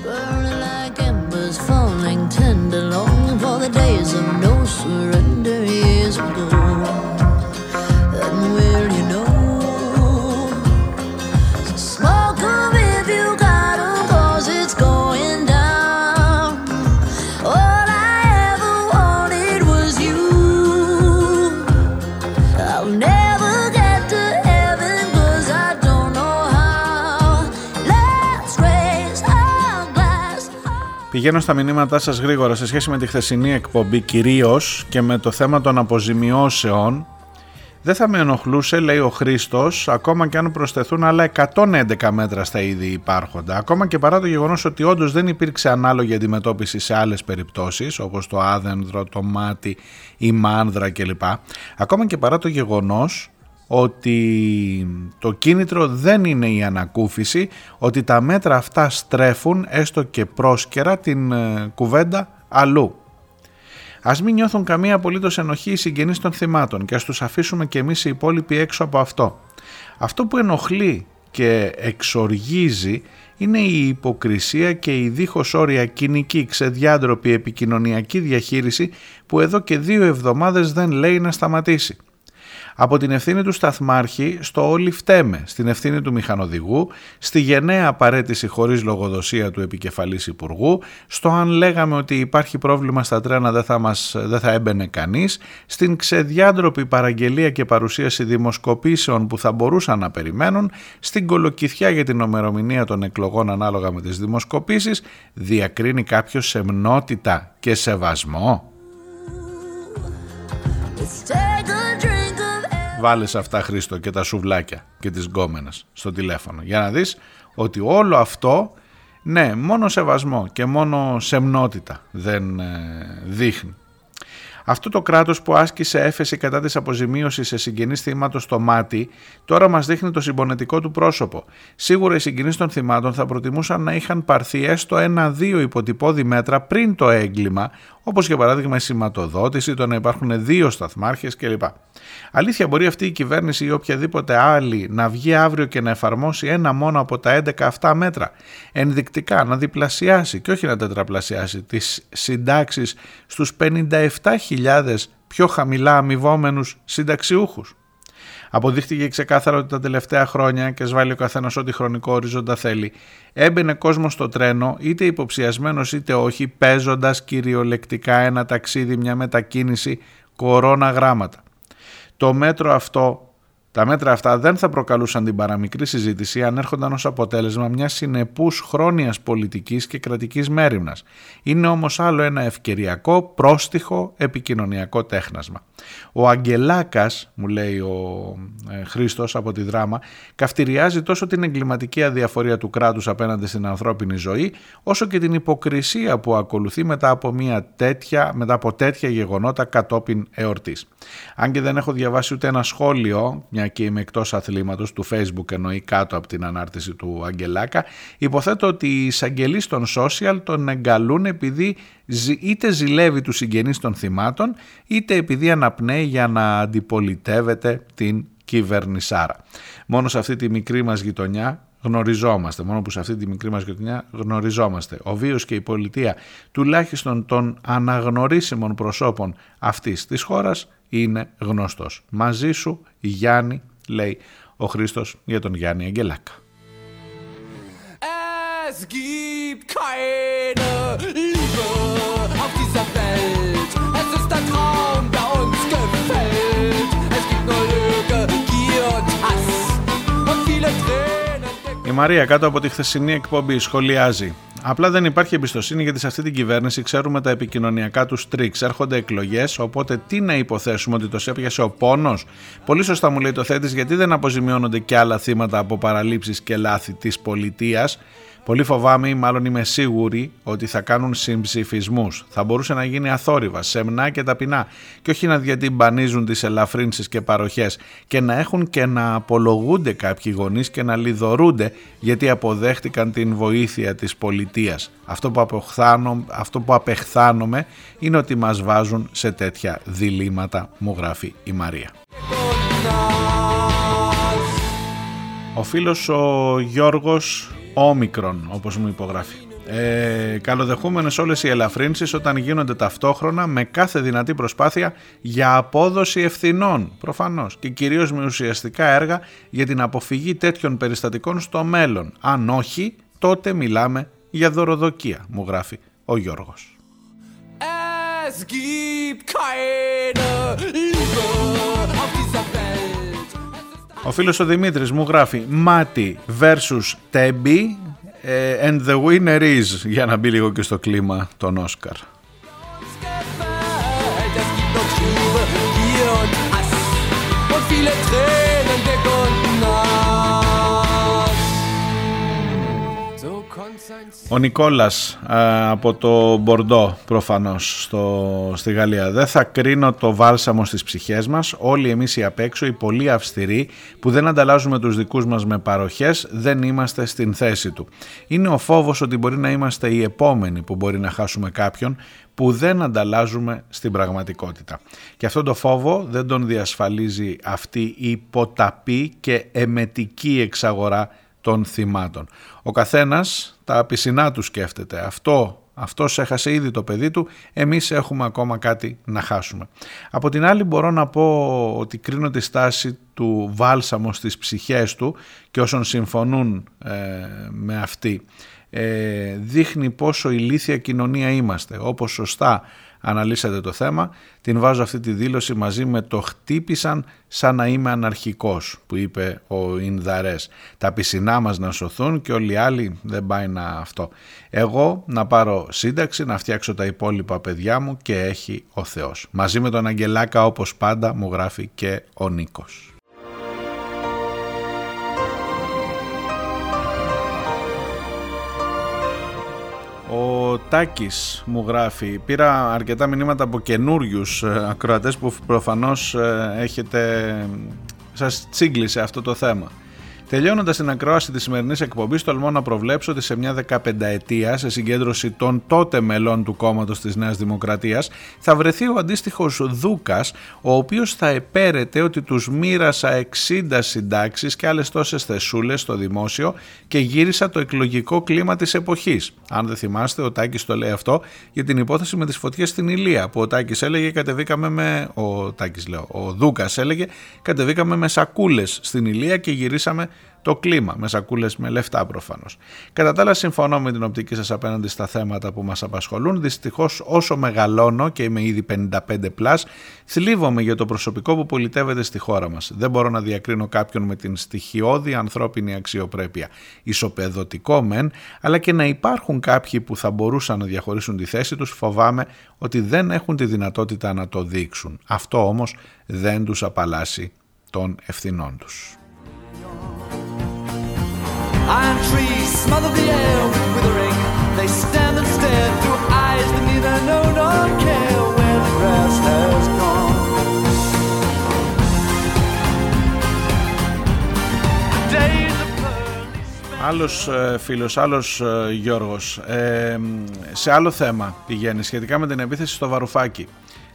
[SPEAKER 1] Burn Πηγαίνω στα μηνύματά σας γρήγορα σε σχέση με τη χθεσινή εκπομπή κυρίως και με το θέμα των αποζημιώσεων. Δεν θα με ενοχλούσε, λέει ο Χρήστος, ακόμα και αν προσθεθούν άλλα 111 μέτρα στα ήδη υπάρχοντα. Ακόμα και παρά το γεγονός ότι όντως δεν υπήρξε ανάλογη αντιμετώπιση σε άλλες περιπτώσεις, όπως το άδενδρο, το μάτι, η μάνδρα κλπ. Ακόμα και παρά το γεγονός ότι το κίνητρο δεν είναι η ανακούφιση, ότι τα μέτρα αυτά στρέφουν έστω και πρόσκαιρα την ε, κουβέντα αλλού. Α μην νιώθουν καμία απολύτως ενοχή οι συγγενείς των θυμάτων και ας τους αφήσουμε κι εμείς οι υπόλοιποι έξω από αυτό. Αυτό που ενοχλεί και εξοργίζει είναι η υποκρισία και η δίχως όρια κοινική ξεδιάντροπη επικοινωνιακή διαχείριση που εδώ και δύο εβδομάδες δεν λέει να σταματήσει από την ευθύνη του σταθμάρχη στο όλοι φταίμε, στην ευθύνη του μηχανοδηγού, στη γενναία απαραίτηση χωρίς λογοδοσία του επικεφαλής υπουργού, στο αν λέγαμε ότι υπάρχει πρόβλημα στα τρένα δεν θα, μας, δεν θα έμπαινε κανείς, στην ξεδιάντροπη παραγγελία και παρουσίαση δημοσκοπήσεων που θα μπορούσαν να περιμένουν, στην κολοκυθιά για την ομερομηνία των εκλογών ανάλογα με τις δημοσκοπήσεις, διακρίνει κάποιος σεμνότητα και σεβασμό. Βάλε αυτά Χρήστο και τα σουβλάκια και τις γκόμενες στο τηλέφωνο για να δεις ότι όλο αυτό ναι μόνο σεβασμό και μόνο σεμνότητα δεν ε, δείχνει. Αυτό το κράτος που άσκησε έφεση κατά της αποζημίωσης σε συγγενείς θύματος στο μάτι, τώρα μας δείχνει το συμπονετικό του πρόσωπο. Σίγουρα οι συγγενείς των θυμάτων θα προτιμούσαν να είχαν πάρθει έστω ένα-δύο υποτυπώδη μέτρα πριν το έγκλημα, όπως για παράδειγμα η σηματοδότηση, το να υπάρχουν δύο σταθμάρχες κλπ. Αλήθεια μπορεί αυτή η κυβέρνηση ή οποιαδήποτε άλλη να βγει αύριο και να εφαρμόσει ένα μόνο από τα 11 αυτά μέτρα. Ενδεικτικά να διπλασιάσει και όχι να τετραπλασιάσει τις συντάξεις στους 57.000 πιο χαμηλά αμοιβόμενους συνταξιούχους. Αποδείχτηκε ξεκάθαρα ότι τα τελευταία χρόνια, και σβάλει ο καθένας ό,τι χρονικό ορίζοντα θέλει, έμπαινε κόσμος στο τρένο, είτε υποψιασμένος είτε όχι, παίζοντας κυριολεκτικά ένα ταξίδι, μια μετακίνηση κορώνα γράμματα. Το μέτρο αυτό τα μέτρα αυτά δεν θα προκαλούσαν την παραμικρή συζήτηση αν έρχονταν ως αποτέλεσμα μιας συνεπούς χρόνιας πολιτικής και κρατικής μέρημνας. Είναι όμως άλλο ένα ευκαιριακό, πρόστιχο, επικοινωνιακό τέχνασμα. Ο Αγγελάκας, μου λέει ο ε, Χρήστος από τη δράμα, καυτηριάζει τόσο την εγκληματική αδιαφορία του κράτους απέναντι στην ανθρώπινη ζωή, όσο και την υποκρισία που ακολουθεί μετά από, μια τέτοια, μετά από τέτοια γεγονότα κατόπιν εορτής. Αν και δεν έχω διαβάσει ούτε ένα σχόλιο, μια και είμαι εκτός αθλήματος, του facebook εννοεί κάτω από την ανάρτηση του Αγγελάκα, υποθέτω ότι οι εισαγγελείς των social τον εγκαλούν επειδή είτε ζηλεύει τους συγγενείς των θυμάτων, είτε επειδή αναπνέει για να αντιπολιτεύεται την κυβερνησάρα. Μόνο σε αυτή τη μικρή μας γειτονιά γνωριζόμαστε, μόνο που σε αυτή τη μικρή μας γειτονιά γνωριζόμαστε. Ο βίος και η πολιτεία τουλάχιστον των αναγνωρίσιμων προσώπων αυτής της χώρας είναι γνωστός. Μαζί σου Γιάννη λέει ο Χρήστος για τον Γιάννη Αγγελάκα. Es gibt keine Liebe auf dieser Welt. Η Μαρία κάτω από τη χθεσινή εκπομπή σχολιάζει Απλά δεν υπάρχει εμπιστοσύνη γιατί σε αυτή την κυβέρνηση ξέρουμε τα επικοινωνιακά τους τρίξ. Έρχονται εκλογές, οπότε τι να υποθέσουμε ότι το έπιασε ο πόνος; Πολύ σωστά μου λέει το θέτη, γιατί δεν αποζημιώνονται και άλλα θύματα από παραλήψεις και λάθη της πολιτείας; Πολύ φοβάμαι ή μάλλον είμαι σίγουρη ότι θα κάνουν συμψηφισμούς. Θα μπορούσε να γίνει αθόρυβα, σεμνά και ταπεινά και όχι να διατυμπανίζουν τις ελαφρύνσεις και παροχές και να έχουν και να απολογούνται κάποιοι γονείς και να λιδωρούνται γιατί αποδέχτηκαν την βοήθεια της πολιτείας. Αυτό, που αυτό που απεχθάνομαι είναι ότι μας βάζουν σε τέτοια διλήμματα, μου γράφει η Μαρία. Ο φίλος ο Γιώργος όμικρον όπως μου υπογράφει. Ε, καλοδεχούμενες όλες οι ελαφρύνσεις όταν γίνονται ταυτόχρονα με κάθε δυνατή προσπάθεια για απόδοση ευθυνών προφανώς και κυρίως με ουσιαστικά έργα για την αποφυγή τέτοιων περιστατικών στο μέλλον. Αν όχι τότε μιλάμε για δωροδοκία μου γράφει ο Γιώργος. Ο φίλος ο Δημήτρης μου γράφει Μάτι versus Τέμπι ε, and the winner is για να μπει λίγο και στο κλίμα τον Όσκαρ. Ο Νικόλας από το Μπορντό προφανώς στο, στη Γαλλία. Δεν θα κρίνω το βάλσαμο στις ψυχές μας. Όλοι εμείς οι απ' έξω, οι πολύ αυστηροί που δεν ανταλλάζουμε τους δικούς μας με παροχές, δεν είμαστε στην θέση του. Είναι ο φόβος ότι μπορεί να είμαστε οι επόμενοι που μπορεί να χάσουμε κάποιον που δεν ανταλλάζουμε στην πραγματικότητα. Και αυτό το φόβο δεν τον διασφαλίζει αυτή η ποταπή και εμετική εξαγορά των θυμάτων. Ο καθένας τα πισινά του σκέφτεται. Αυτό αυτός έχασε ήδη το παιδί του, εμείς έχουμε ακόμα κάτι να χάσουμε. Από την άλλη μπορώ να πω ότι κρίνω τη στάση του βάλσαμο στις ψυχές του και όσων συμφωνούν ε, με αυτή. Ε, δείχνει πόσο ηλίθια κοινωνία είμαστε. Όπως σωστά αναλύσατε το θέμα, την βάζω αυτή τη δήλωση μαζί με το «χτύπησαν σαν να είμαι αναρχικός» που είπε ο Ινδαρές. Τα πισινά μας να σωθούν και όλοι οι άλλοι δεν πάει να αυτό. Εγώ να πάρω σύνταξη, να φτιάξω τα υπόλοιπα παιδιά μου και έχει ο Θεός. Μαζί με τον Αγγελάκα όπως πάντα μου γράφει και ο Νίκος. Ο Τάκης μου γράφει, πήρα αρκετά μηνύματα από καινούριους ε, ακροατές που προφανώς ε, έχετε, σας τσίγκλισε αυτό το θέμα. Τελειώνοντας την ακρόαση της σημερινής εκπομπής, τολμώ να προβλέψω ότι σε μια 15 ετία, σε συγκέντρωση των τότε μελών του κόμματος της Νέας Δημοκρατίας, θα βρεθεί ο αντίστοιχος Δούκας, ο οποίος θα επέρεται ότι τους μοίρασα 60 συντάξεις και άλλες τόσες θεσούλες στο δημόσιο και γύρισα το εκλογικό κλίμα της εποχής. Αν δεν θυμάστε, ο Τάκης το λέει αυτό για την υπόθεση με τις φωτιές στην Ηλία, που ο Τάκης έλεγε κατεβήκαμε με. Ο Τάκης λέω, ο Δούκας έλεγε κατεβήκαμε με σακούλες στην Ηλία και γυρίσαμε το κλίμα, με σακούλες με λεφτά προφανώς. Κατά τα άλλα, συμφωνώ με την οπτική σας απέναντι στα θέματα που μας απασχολούν. Δυστυχώς, όσο μεγαλώνω και είμαι ήδη 55 πλάς, θλίβομαι για το προσωπικό που πολιτεύεται στη χώρα μας. Δεν μπορώ να διακρίνω κάποιον με την στοιχειώδη ανθρώπινη αξιοπρέπεια. Ισοπεδωτικό μεν, αλλά και να υπάρχουν κάποιοι που θα μπορούσαν να διαχωρίσουν τη θέση τους, φοβάμαι ότι δεν έχουν τη δυνατότητα να το δείξουν. Αυτό όμως δεν τους απαλλάσσει των ευθυνών τους. Iron trees smother the air with withering. They stand and stare through eyes that neither know nor care where the grass has gone. Άλλος ε, φίλος, άλλος ε, Γιώργος, ε, σε άλλο θέμα πηγαίνει σχετικά με την επίθεση στο Βαρουφάκι.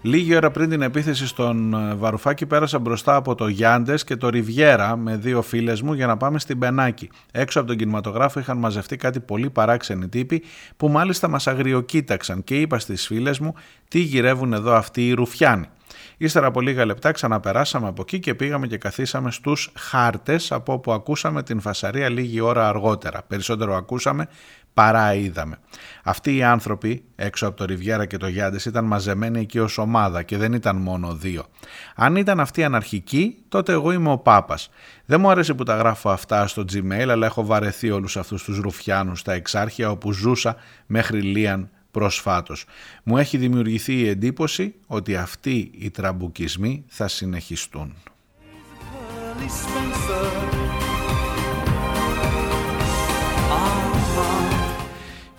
[SPEAKER 1] Λίγη ώρα πριν την επίθεση στον ε, Βαρουφάκη πέρασα μπροστά από το Γιάντες και το Ριβιέρα με δύο φίλες μου για να πάμε στην Πενάκη. Έξω από τον κινηματογράφο είχαν μαζευτεί κάτι πολύ παράξενοι τύποι που μάλιστα μας αγριοκοίταξαν και είπα στις φίλες μου τι γυρεύουν εδώ αυτοί οι Ρουφιάνοι. Ύστερα από λίγα λεπτά ξαναπεράσαμε από εκεί και πήγαμε και καθίσαμε στους χάρτες από όπου ακούσαμε την φασαρία λίγη ώρα αργότερα. Περισσότερο ακούσαμε παρά είδαμε. Αυτοί οι άνθρωποι έξω από το Ριβιέρα και το Γιάντες ήταν μαζεμένοι εκεί ως ομάδα και δεν ήταν μόνο δύο. Αν ήταν αυτοί αναρχικοί τότε εγώ είμαι ο Πάπας. Δεν μου αρέσει που τα γράφω αυτά στο Gmail αλλά έχω βαρεθεί όλους αυτούς τους ρουφιάνους στα εξάρχεια όπου ζούσα μέχρι Λίαν προσφάτως. Μου έχει δημιουργηθεί η εντύπωση ότι αυτοί οι τραμπουκισμοί θα συνεχιστούν.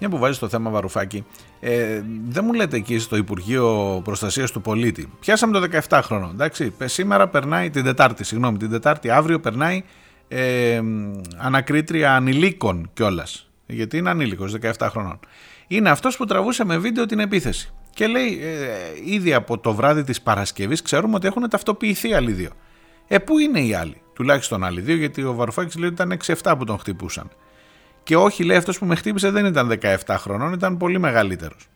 [SPEAKER 1] Μια που βάζει το θέμα Βαρουφάκη, ε, δεν μου λέτε εκεί στο Υπουργείο Προστασίας του Πολίτη. Πιάσαμε το 17χρονο. Εντάξει, σήμερα περνάει την Τετάρτη, συγγνώμη, την Τετάρτη αύριο περνάει ε, ανακρίτρια ανηλίκων κιόλας. Γιατί είναι ανήλικος, 17 χρονών. Είναι αυτός που τραβούσε με βίντεο την επίθεση. Και λέει, ε, ήδη από το βράδυ της Παρασκευής ξέρουμε ότι έχουν ταυτοποιηθεί άλλοι δύο. Ε, πού είναι οι άλλοι, τουλάχιστον άλλοι δύο, γιατί ο Βαρουφάκης λέει ότι ήταν 6-7 που τον χτυπούσαν. Και όχι, λέει, αυτός που με χτύπησε δεν ήταν 17 χρονών, ήταν πολύ μεγαλύτερος.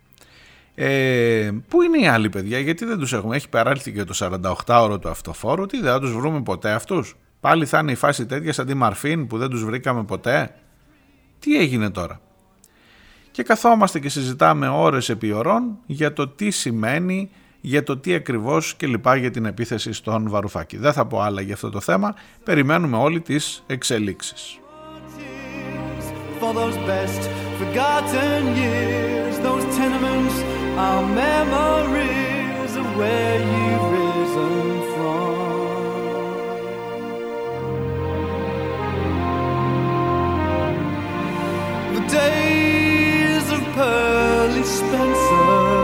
[SPEAKER 1] Ε, πού είναι οι άλλοι παιδιά, γιατί δεν τους έχουμε. Έχει παράλθει και το 48ωρο του αυτοφόρου, τι δεν θα τους βρούμε ποτέ αυτούς; Πάλι θα είναι η φάση τέτοια σαν τη Μαρφίν που δεν τους βρήκαμε ποτέ; Τι έγινε τώρα; Και καθόμαστε και συζητάμε ώρες επί ωρών για το τι σημαίνει, για το τι ακριβώς και λοιπά για την επίθεση στον Βαρουφάκη. Δεν θα πω άλλα για αυτό το θέμα, περιμένουμε όλοι τις εξελίξεις. for those Pearly Spencer.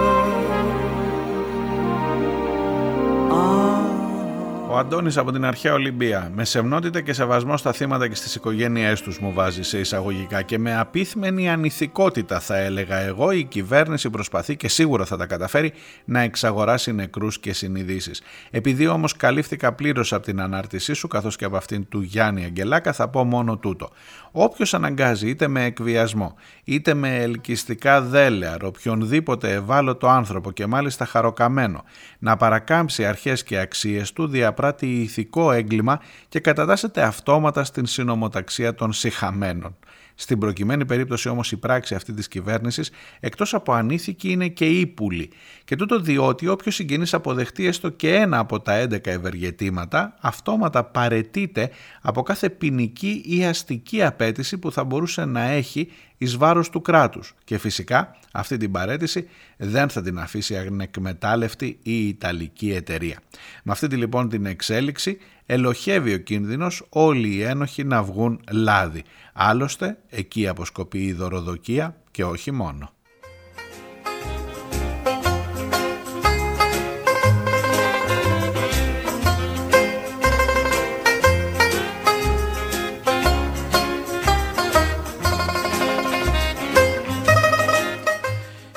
[SPEAKER 1] Ο Αντώνης από την αρχαία Ολυμπία με σεμνότητα και σεβασμό στα θύματα και στις οικογένειές τους μου βάζει σε εισαγωγικά και με απίθμενη ανηθικότητα θα έλεγα εγώ η κυβέρνηση προσπαθεί και σίγουρα θα τα καταφέρει να εξαγοράσει νεκρούς και συνειδήσεις. Επειδή όμως καλύφθηκα πλήρως από την ανάρτησή σου καθώς και από αυτήν του Γιάννη Αγγελάκα θα πω μόνο τούτο. Όποιος αναγκάζει είτε με εκβιασμό είτε με ελκυστικά δέλεαρ οποιονδήποτε ευάλωτο άνθρωπο και μάλιστα χαροκαμένο να παρακάμψει αρχές και αξίες του διαπράττει ηθικό έγκλημα και κατατάσσεται αυτόματα στην συνομοταξία των συχαμένων. Στην προκειμένη περίπτωση όμως η πράξη αυτή της κυβέρνησης εκτός από ανήθικη είναι και ύπουλη. Και τούτο διότι όποιος συγγενής αποδεχτεί έστω και ένα από τα 11 ευεργετήματα αυτόματα παρετείται από κάθε ποινική ή αστική απέτηση που θα μπορούσε να έχει εις βάρος του κράτους και φυσικά αυτή την παρέτηση δεν θα την αφήσει ανεκμετάλλευτη η Ιταλική εταιρεία. Με αυτή λοιπόν την εξέλιξη ελοχεύει ο κίνδυνος όλοι οι ένοχοι να βγουν λάδι. Άλλωστε εκεί αποσκοπεί η δωροδοκία και όχι μόνο.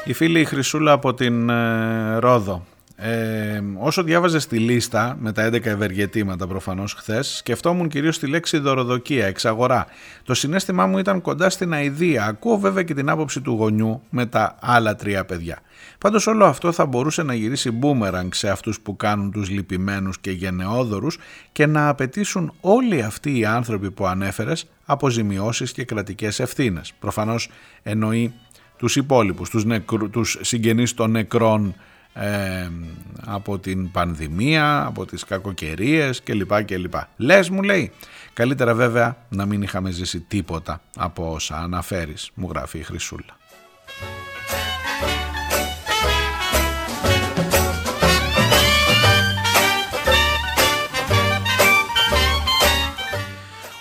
[SPEAKER 1] Η φίλη Χρυσούλα από την ε, Ρόδο ε, όσο διάβαζες τη λίστα με τα 11 ευεργετήματα προφανώς χθες, σκεφτόμουν κυρίως τη λέξη δωροδοκία, εξαγορά. Το συνέστημά μου ήταν κοντά στην αηδία. Ακούω βέβαια και την άποψη του γονιού με τα άλλα τρία παιδιά. Πάντως όλο αυτό θα μπορούσε να γυρίσει μπούμεραγκ σε αυτούς που κάνουν τους λυπημένους και γενναιόδωρους και να απαιτήσουν όλοι αυτοί οι άνθρωποι που ανέφερες αποζημιώσεις και κρατικές ευθύνες. Προφανώς εννοεί τους υπόλοιπους, τους, νεκρου, τους συγγενείς των νεκρών από την πανδημία, από τις κακοκαιρίες κλπ. κλπ. Λες μου λέει, καλύτερα βέβαια να μην είχαμε ζήσει τίποτα από όσα αναφέρεις, μου γράφει η Χρυσούλα.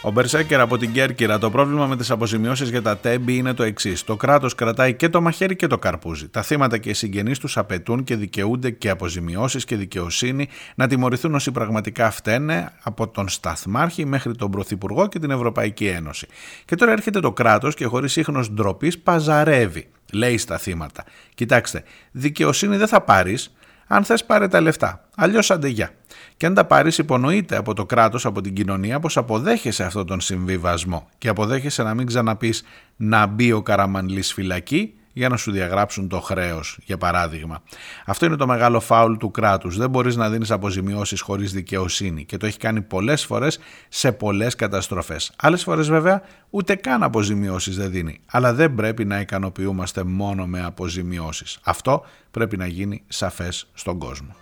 [SPEAKER 1] Ο Μπερσέκερ από την Κέρκυρα. Το πρόβλημα με τις αποζημιώσεις για τα τέμπη είναι το εξής. Το κράτος κρατάει και το μαχαίρι και το καρπούζι. Τα θύματα και οι συγγενείς τους απαιτούν και δικαιούνται και αποζημιώσεις και δικαιοσύνη να τιμωρηθούν όσοι πραγματικά φταίνε από τον Σταθμάρχη μέχρι τον Πρωθυπουργό και την Ευρωπαϊκή Ένωση. Και τώρα έρχεται το κράτος και χωρίς ίχνος ντροπής παζαρεύει. Λέει στα θύματα. Κοιτάξτε, δικαιοσύνη δεν θα πάρεις αν θες πάρε τα λεφτά. Αλλιώς αντεγιά. Και αν τα πάρεις, υπονοείται από το κράτος, από την κοινωνία, πως αποδέχεσαι αυτόν τον συμβιβασμό και αποδέχεσαι να μην ξαναπείς να μπει ο Καραμανλής φυλακή για να σου διαγράψουν το χρέος, για παράδειγμα. Αυτό είναι το μεγάλο φάουλ του κράτους. Δεν μπορείς να δίνεις αποζημιώσεις χωρίς δικαιοσύνη και το έχει κάνει πολλές φορές σε πολλές καταστροφές. Άλλες φορές, βέβαια, ούτε καν αποζημιώσεις δεν δίνει. Αλλά δεν πρέπει να ικανοποιούμαστε μόνο με αποζημιώσεις. Αυτό πρέπει να γίνει σαφές στον κόσμο.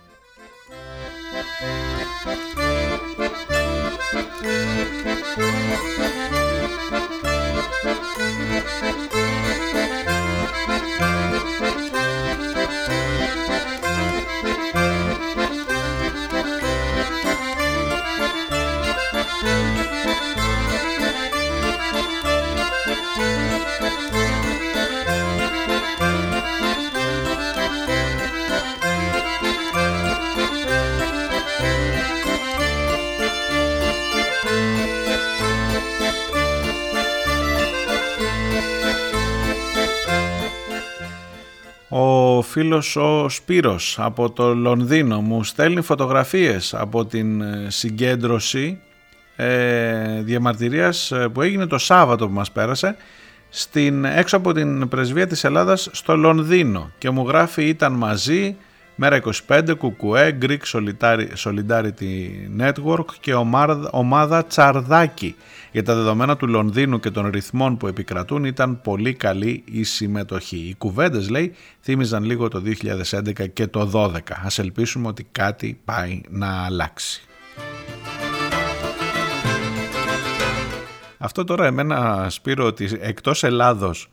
[SPEAKER 1] Φίλος ο Σπύρος από το Λονδίνο. Μου στέλνει φωτογραφίες από την ε, συγκέντρωση ε, διαμαρτυρίας ε, που έγινε το Σάββατο που μας πέρασε στην, έξω από την πρεσβεία της Ελλάδας στο Λονδίνο. Και μου γράφει ήταν μαζί Μέρα 25, Κουκουέ, Greek Solidarity Network και ομάδα Τσαρδάκη. Για τα δεδομένα του Λονδίνου και των ρυθμών που επικρατούν ήταν πολύ καλή η συμμετοχή. Οι κουβέντες λέει θύμιζαν λίγο το 2011 και το 2012. Ας ελπίσουμε ότι κάτι πάει να αλλάξει. Αυτό τώρα εμένα Σπύρο ότι εκτός Ελλάδος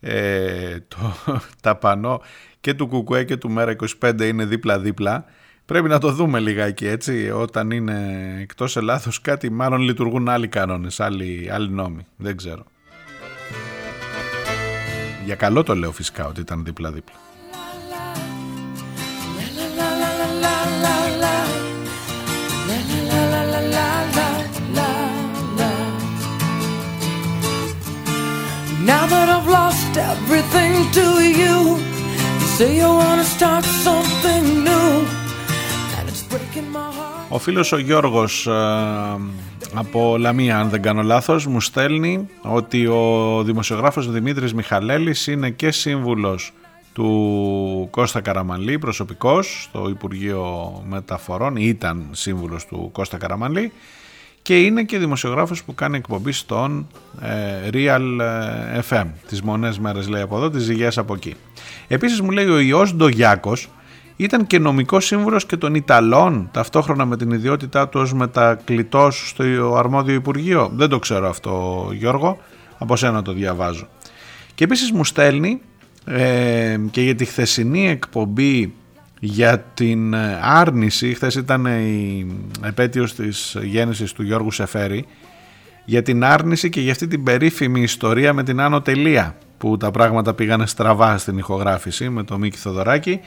[SPEAKER 1] ε, το, *laughs* τα πανό και του Κουκουέ και του Μέρα 25 είναι δίπλα-δίπλα. Πρέπει να το δούμε λιγάκι έτσι, όταν είναι εκτός Ελλάδος κάτι μάλλον λειτουργούν άλλοι κανόνες, άλλοι, άλλοι νόμοι, δεν ξέρω. Για καλό το λέω φυσικά ότι ήταν δίπλα-δίπλα. Now that I've lost everything to you, Ο φίλος ο Γιώργος ε, από Λαμία, αν δεν κάνω λάθος, μου στέλνει ότι ο δημοσιογράφος Δημήτρης Μιχαλέλης είναι και σύμβουλος του Κώστα Καραμαλή, προσωπικός στο Υπουργείο Μεταφορών, ήταν σύμβουλος του Κώστα Καραμαλή και είναι και δημοσιογράφος που κάνει εκπομπή στον ε, Real ε, FM. Τις μονές μέρες λέει από εδώ, τις ζυγές από εκεί. Επίσης μου λέει ο Ιώσ Ντογιάκος ήταν και νομικός σύμβουλος και των Ιταλών ταυτόχρονα με την ιδιότητά του ως μετακλητός στο αρμόδιο Υπουργείο. Δεν το ξέρω αυτό Γιώργο, από σένα το διαβάζω. Και επίσης μου στέλνει ε, και για τη χθεσινή εκπομπή για την ε, άρνηση, χθες ήταν η επέτειος της γέννησης του Γιώργου Σεφέρη, για την άρνηση και για αυτή την περίφημη ιστορία με την Άνω Τελεία, που τα πράγματα πήγανε στραβά στην ηχογράφηση με το Μίκη Θοδωράκη.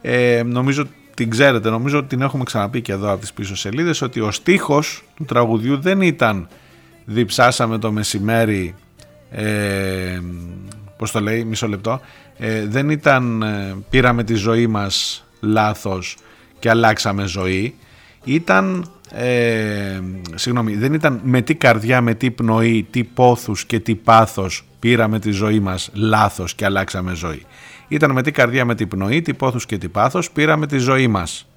[SPEAKER 1] Ε, νομίζω την ξέρετε, νομίζω ότι την έχουμε ξαναπεί και εδώ από τις πίσω σελίδες, ότι ο στίχος του τραγουδιού δεν ήταν «Διψάσαμε το μεσημέρι», ε, πώς το λέει, μισό λεπτό, ε, δεν ήταν ε, «Πήραμε τη ζωή μας λάθος και αλλάξαμε ζωή ήταν ε, συγγνώμη, δεν ήταν με τι καρδιά, με τι πνοή, τι πόθους και τι πάθος πήραμε τη ζωή μας λάθος και αλλάξαμε ζωή. Ήταν με τι καρδιά, με τι πνοή, τι πόθους και τι πάθος πήραμε τη ζωή μας.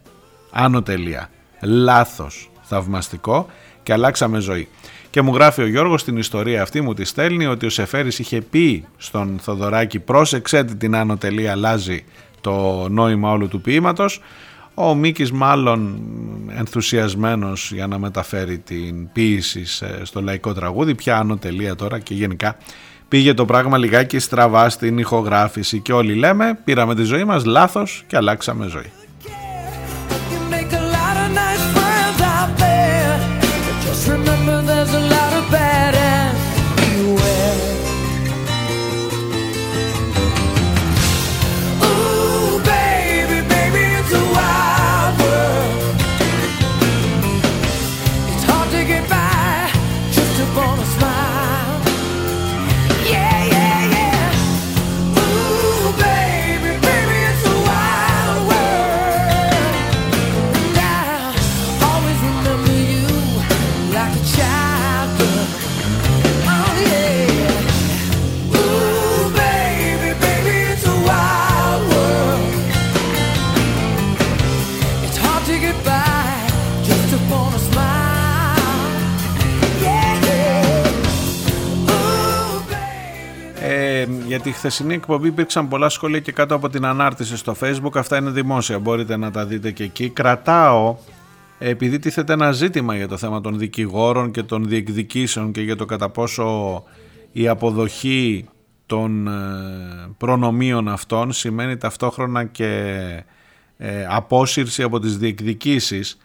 [SPEAKER 1] Άνω τελεία. Λάθος. Θαυμαστικό και αλλάξαμε ζωή. Και μου γράφει ο Γιώργος την ιστορία αυτή, μου τη στέλνει ότι ο Σεφέρης είχε πει στον Θοδωράκη πρόσεξε την άνω τελεία αλλάζει το νόημα όλου του ποίηματος. Ο Μίκης μάλλον ενθουσιασμένος για να μεταφέρει την ποίηση στο λαϊκό τραγούδι, πια άνω τελεία τώρα και γενικά πήγε το πράγμα λιγάκι στραβά στην ηχογράφηση και όλοι λέμε πήραμε τη ζωή μας λάθος και αλλάξαμε ζωή. Χθεσινή εκπομπή υπήρξαν πολλά σχόλια και κάτω από την ανάρτηση στο facebook. Αυτά είναι δημόσια, μπορείτε να τα δείτε και εκεί. Κρατάω, επειδή τίθεται ένα ζήτημα για το θέμα των δικηγόρων και των διεκδικήσεων και για το κατά πόσο η αποδοχή των ε, προνομίων αυτών σημαίνει ταυτόχρονα και ε, απόσυρση από τις διεκδικήσεις.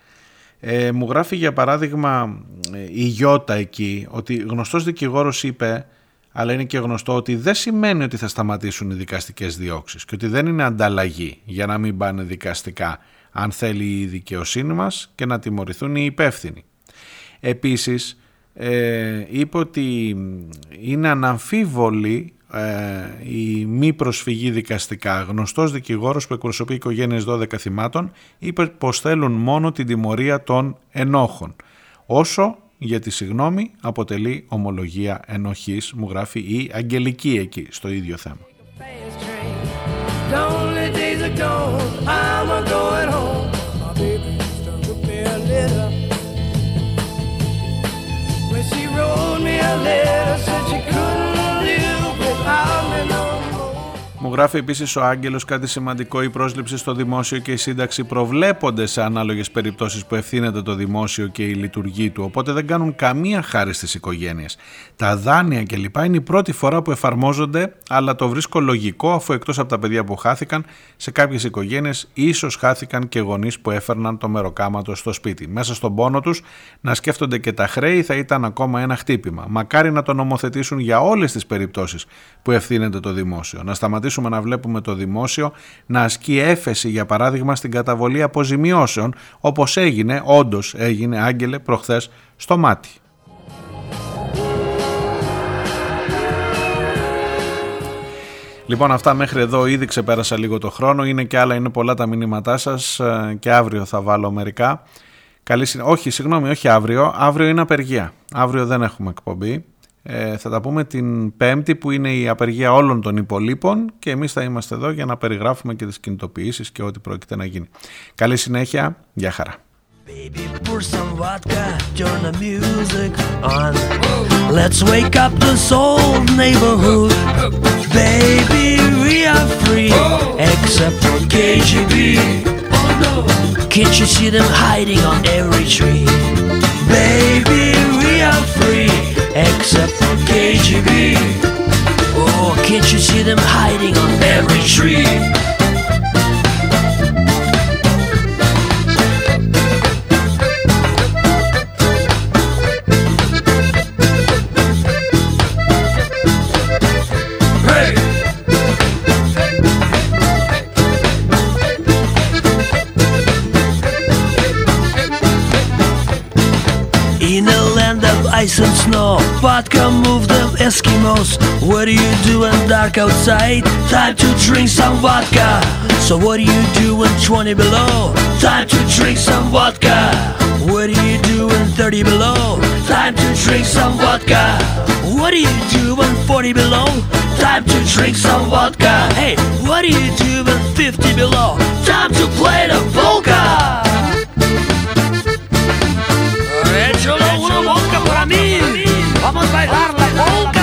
[SPEAKER 1] Ε, μου γράφει για παράδειγμα η Γιώτα εκεί ότι γνωστός δικηγόρος είπε αλλά είναι και γνωστό ότι δεν σημαίνει ότι θα σταματήσουν οι δικαστικές διώξεις και ότι δεν είναι ανταλλαγή για να μην πάνε δικαστικά αν θέλει η δικαιοσύνη μας και να τιμωρηθούν οι υπεύθυνοι. Επίσης ε, είπε ότι είναι αναμφίβολη ε, η μη προσφυγή δικαστικά. Γνωστός δικηγόρος που εκπροσωπεί οικογένειες 12 θυμάτων είπε πως θέλουν μόνο την τιμωρία των ενόχων. Όσο για τη συγνώμη αποτελεί ομολογία ενοχής, μου γράφει η Αγγελική εκεί στο ίδιο θέμα. Γράφει επίσης ο Άγγελος κάτι σημαντικό. Η πρόσληψη στο δημόσιο και η σύνταξη προβλέπονται σε ανάλογες περιπτώσεις που ευθύνεται το δημόσιο και η λειτουργή του. Οπότε δεν κάνουν καμία χάρη στις οικογένειες. Τα δάνεια κλπ. είναι η πρώτη φορά που εφαρμόζονται, αλλά το βρίσκω λογικό αφού εκτός από τα παιδιά που χάθηκαν, σε κάποιες οικογένειες ίσως χάθηκαν και γονείς που έφερναν το μεροκάματο στο σπίτι. Μέσα στον πόνο τους να σκέφτονται και τα χρέη θα ήταν ακόμα ένα χτύπημα. Μακάρι να το νομοθετήσουν για όλες τις περιπτώσεις που ευθύνεται το δημόσιο. Να σταματήσουμε να βλέπουμε το δημόσιο να ασκεί έφεση για παράδειγμα στην καταβολή αποζημιώσεων όπως έγινε, όντως έγινε άγγελε προχθές στο μάτι. Λοιπόν αυτά μέχρι εδώ ήδη ξεπέρασα λίγο το χρόνο, είναι και άλλα, είναι πολλά τα μηνύματά σας ε, και αύριο θα βάλω μερικά. Καλή Όχι, συγγνώμη, όχι αύριο, αύριο είναι απεργία, αύριο δεν έχουμε εκπομπή. Ε, θα τα πούμε την Πέμπτη που είναι η απεργία όλων των υπολείπων και εμείς θα είμαστε εδώ για να περιγράφουμε και τις κινητοποιήσεις και ό,τι πρόκειται να γίνει. Καλή συνέχεια, γεια χαρά. Baby, pour some vodka, turn the music on. Let's wake up this old neighborhood. Baby, we are free, except for KGB. Can't you see them hiding on every tree? you be? Oh, can't you see them hiding on every tree? In a land of ice and snow, but come move what do you do when dark outside? Time to drink some vodka So what do you do when 20 below? Time to drink some vodka What do you do when 30 below? Time to drink some vodka What do you do when 40 below? Time to drink some vodka Hey, what do you do when 50 below? Time to play the polka Échale una polka para mí. Vamos a bailar la polka.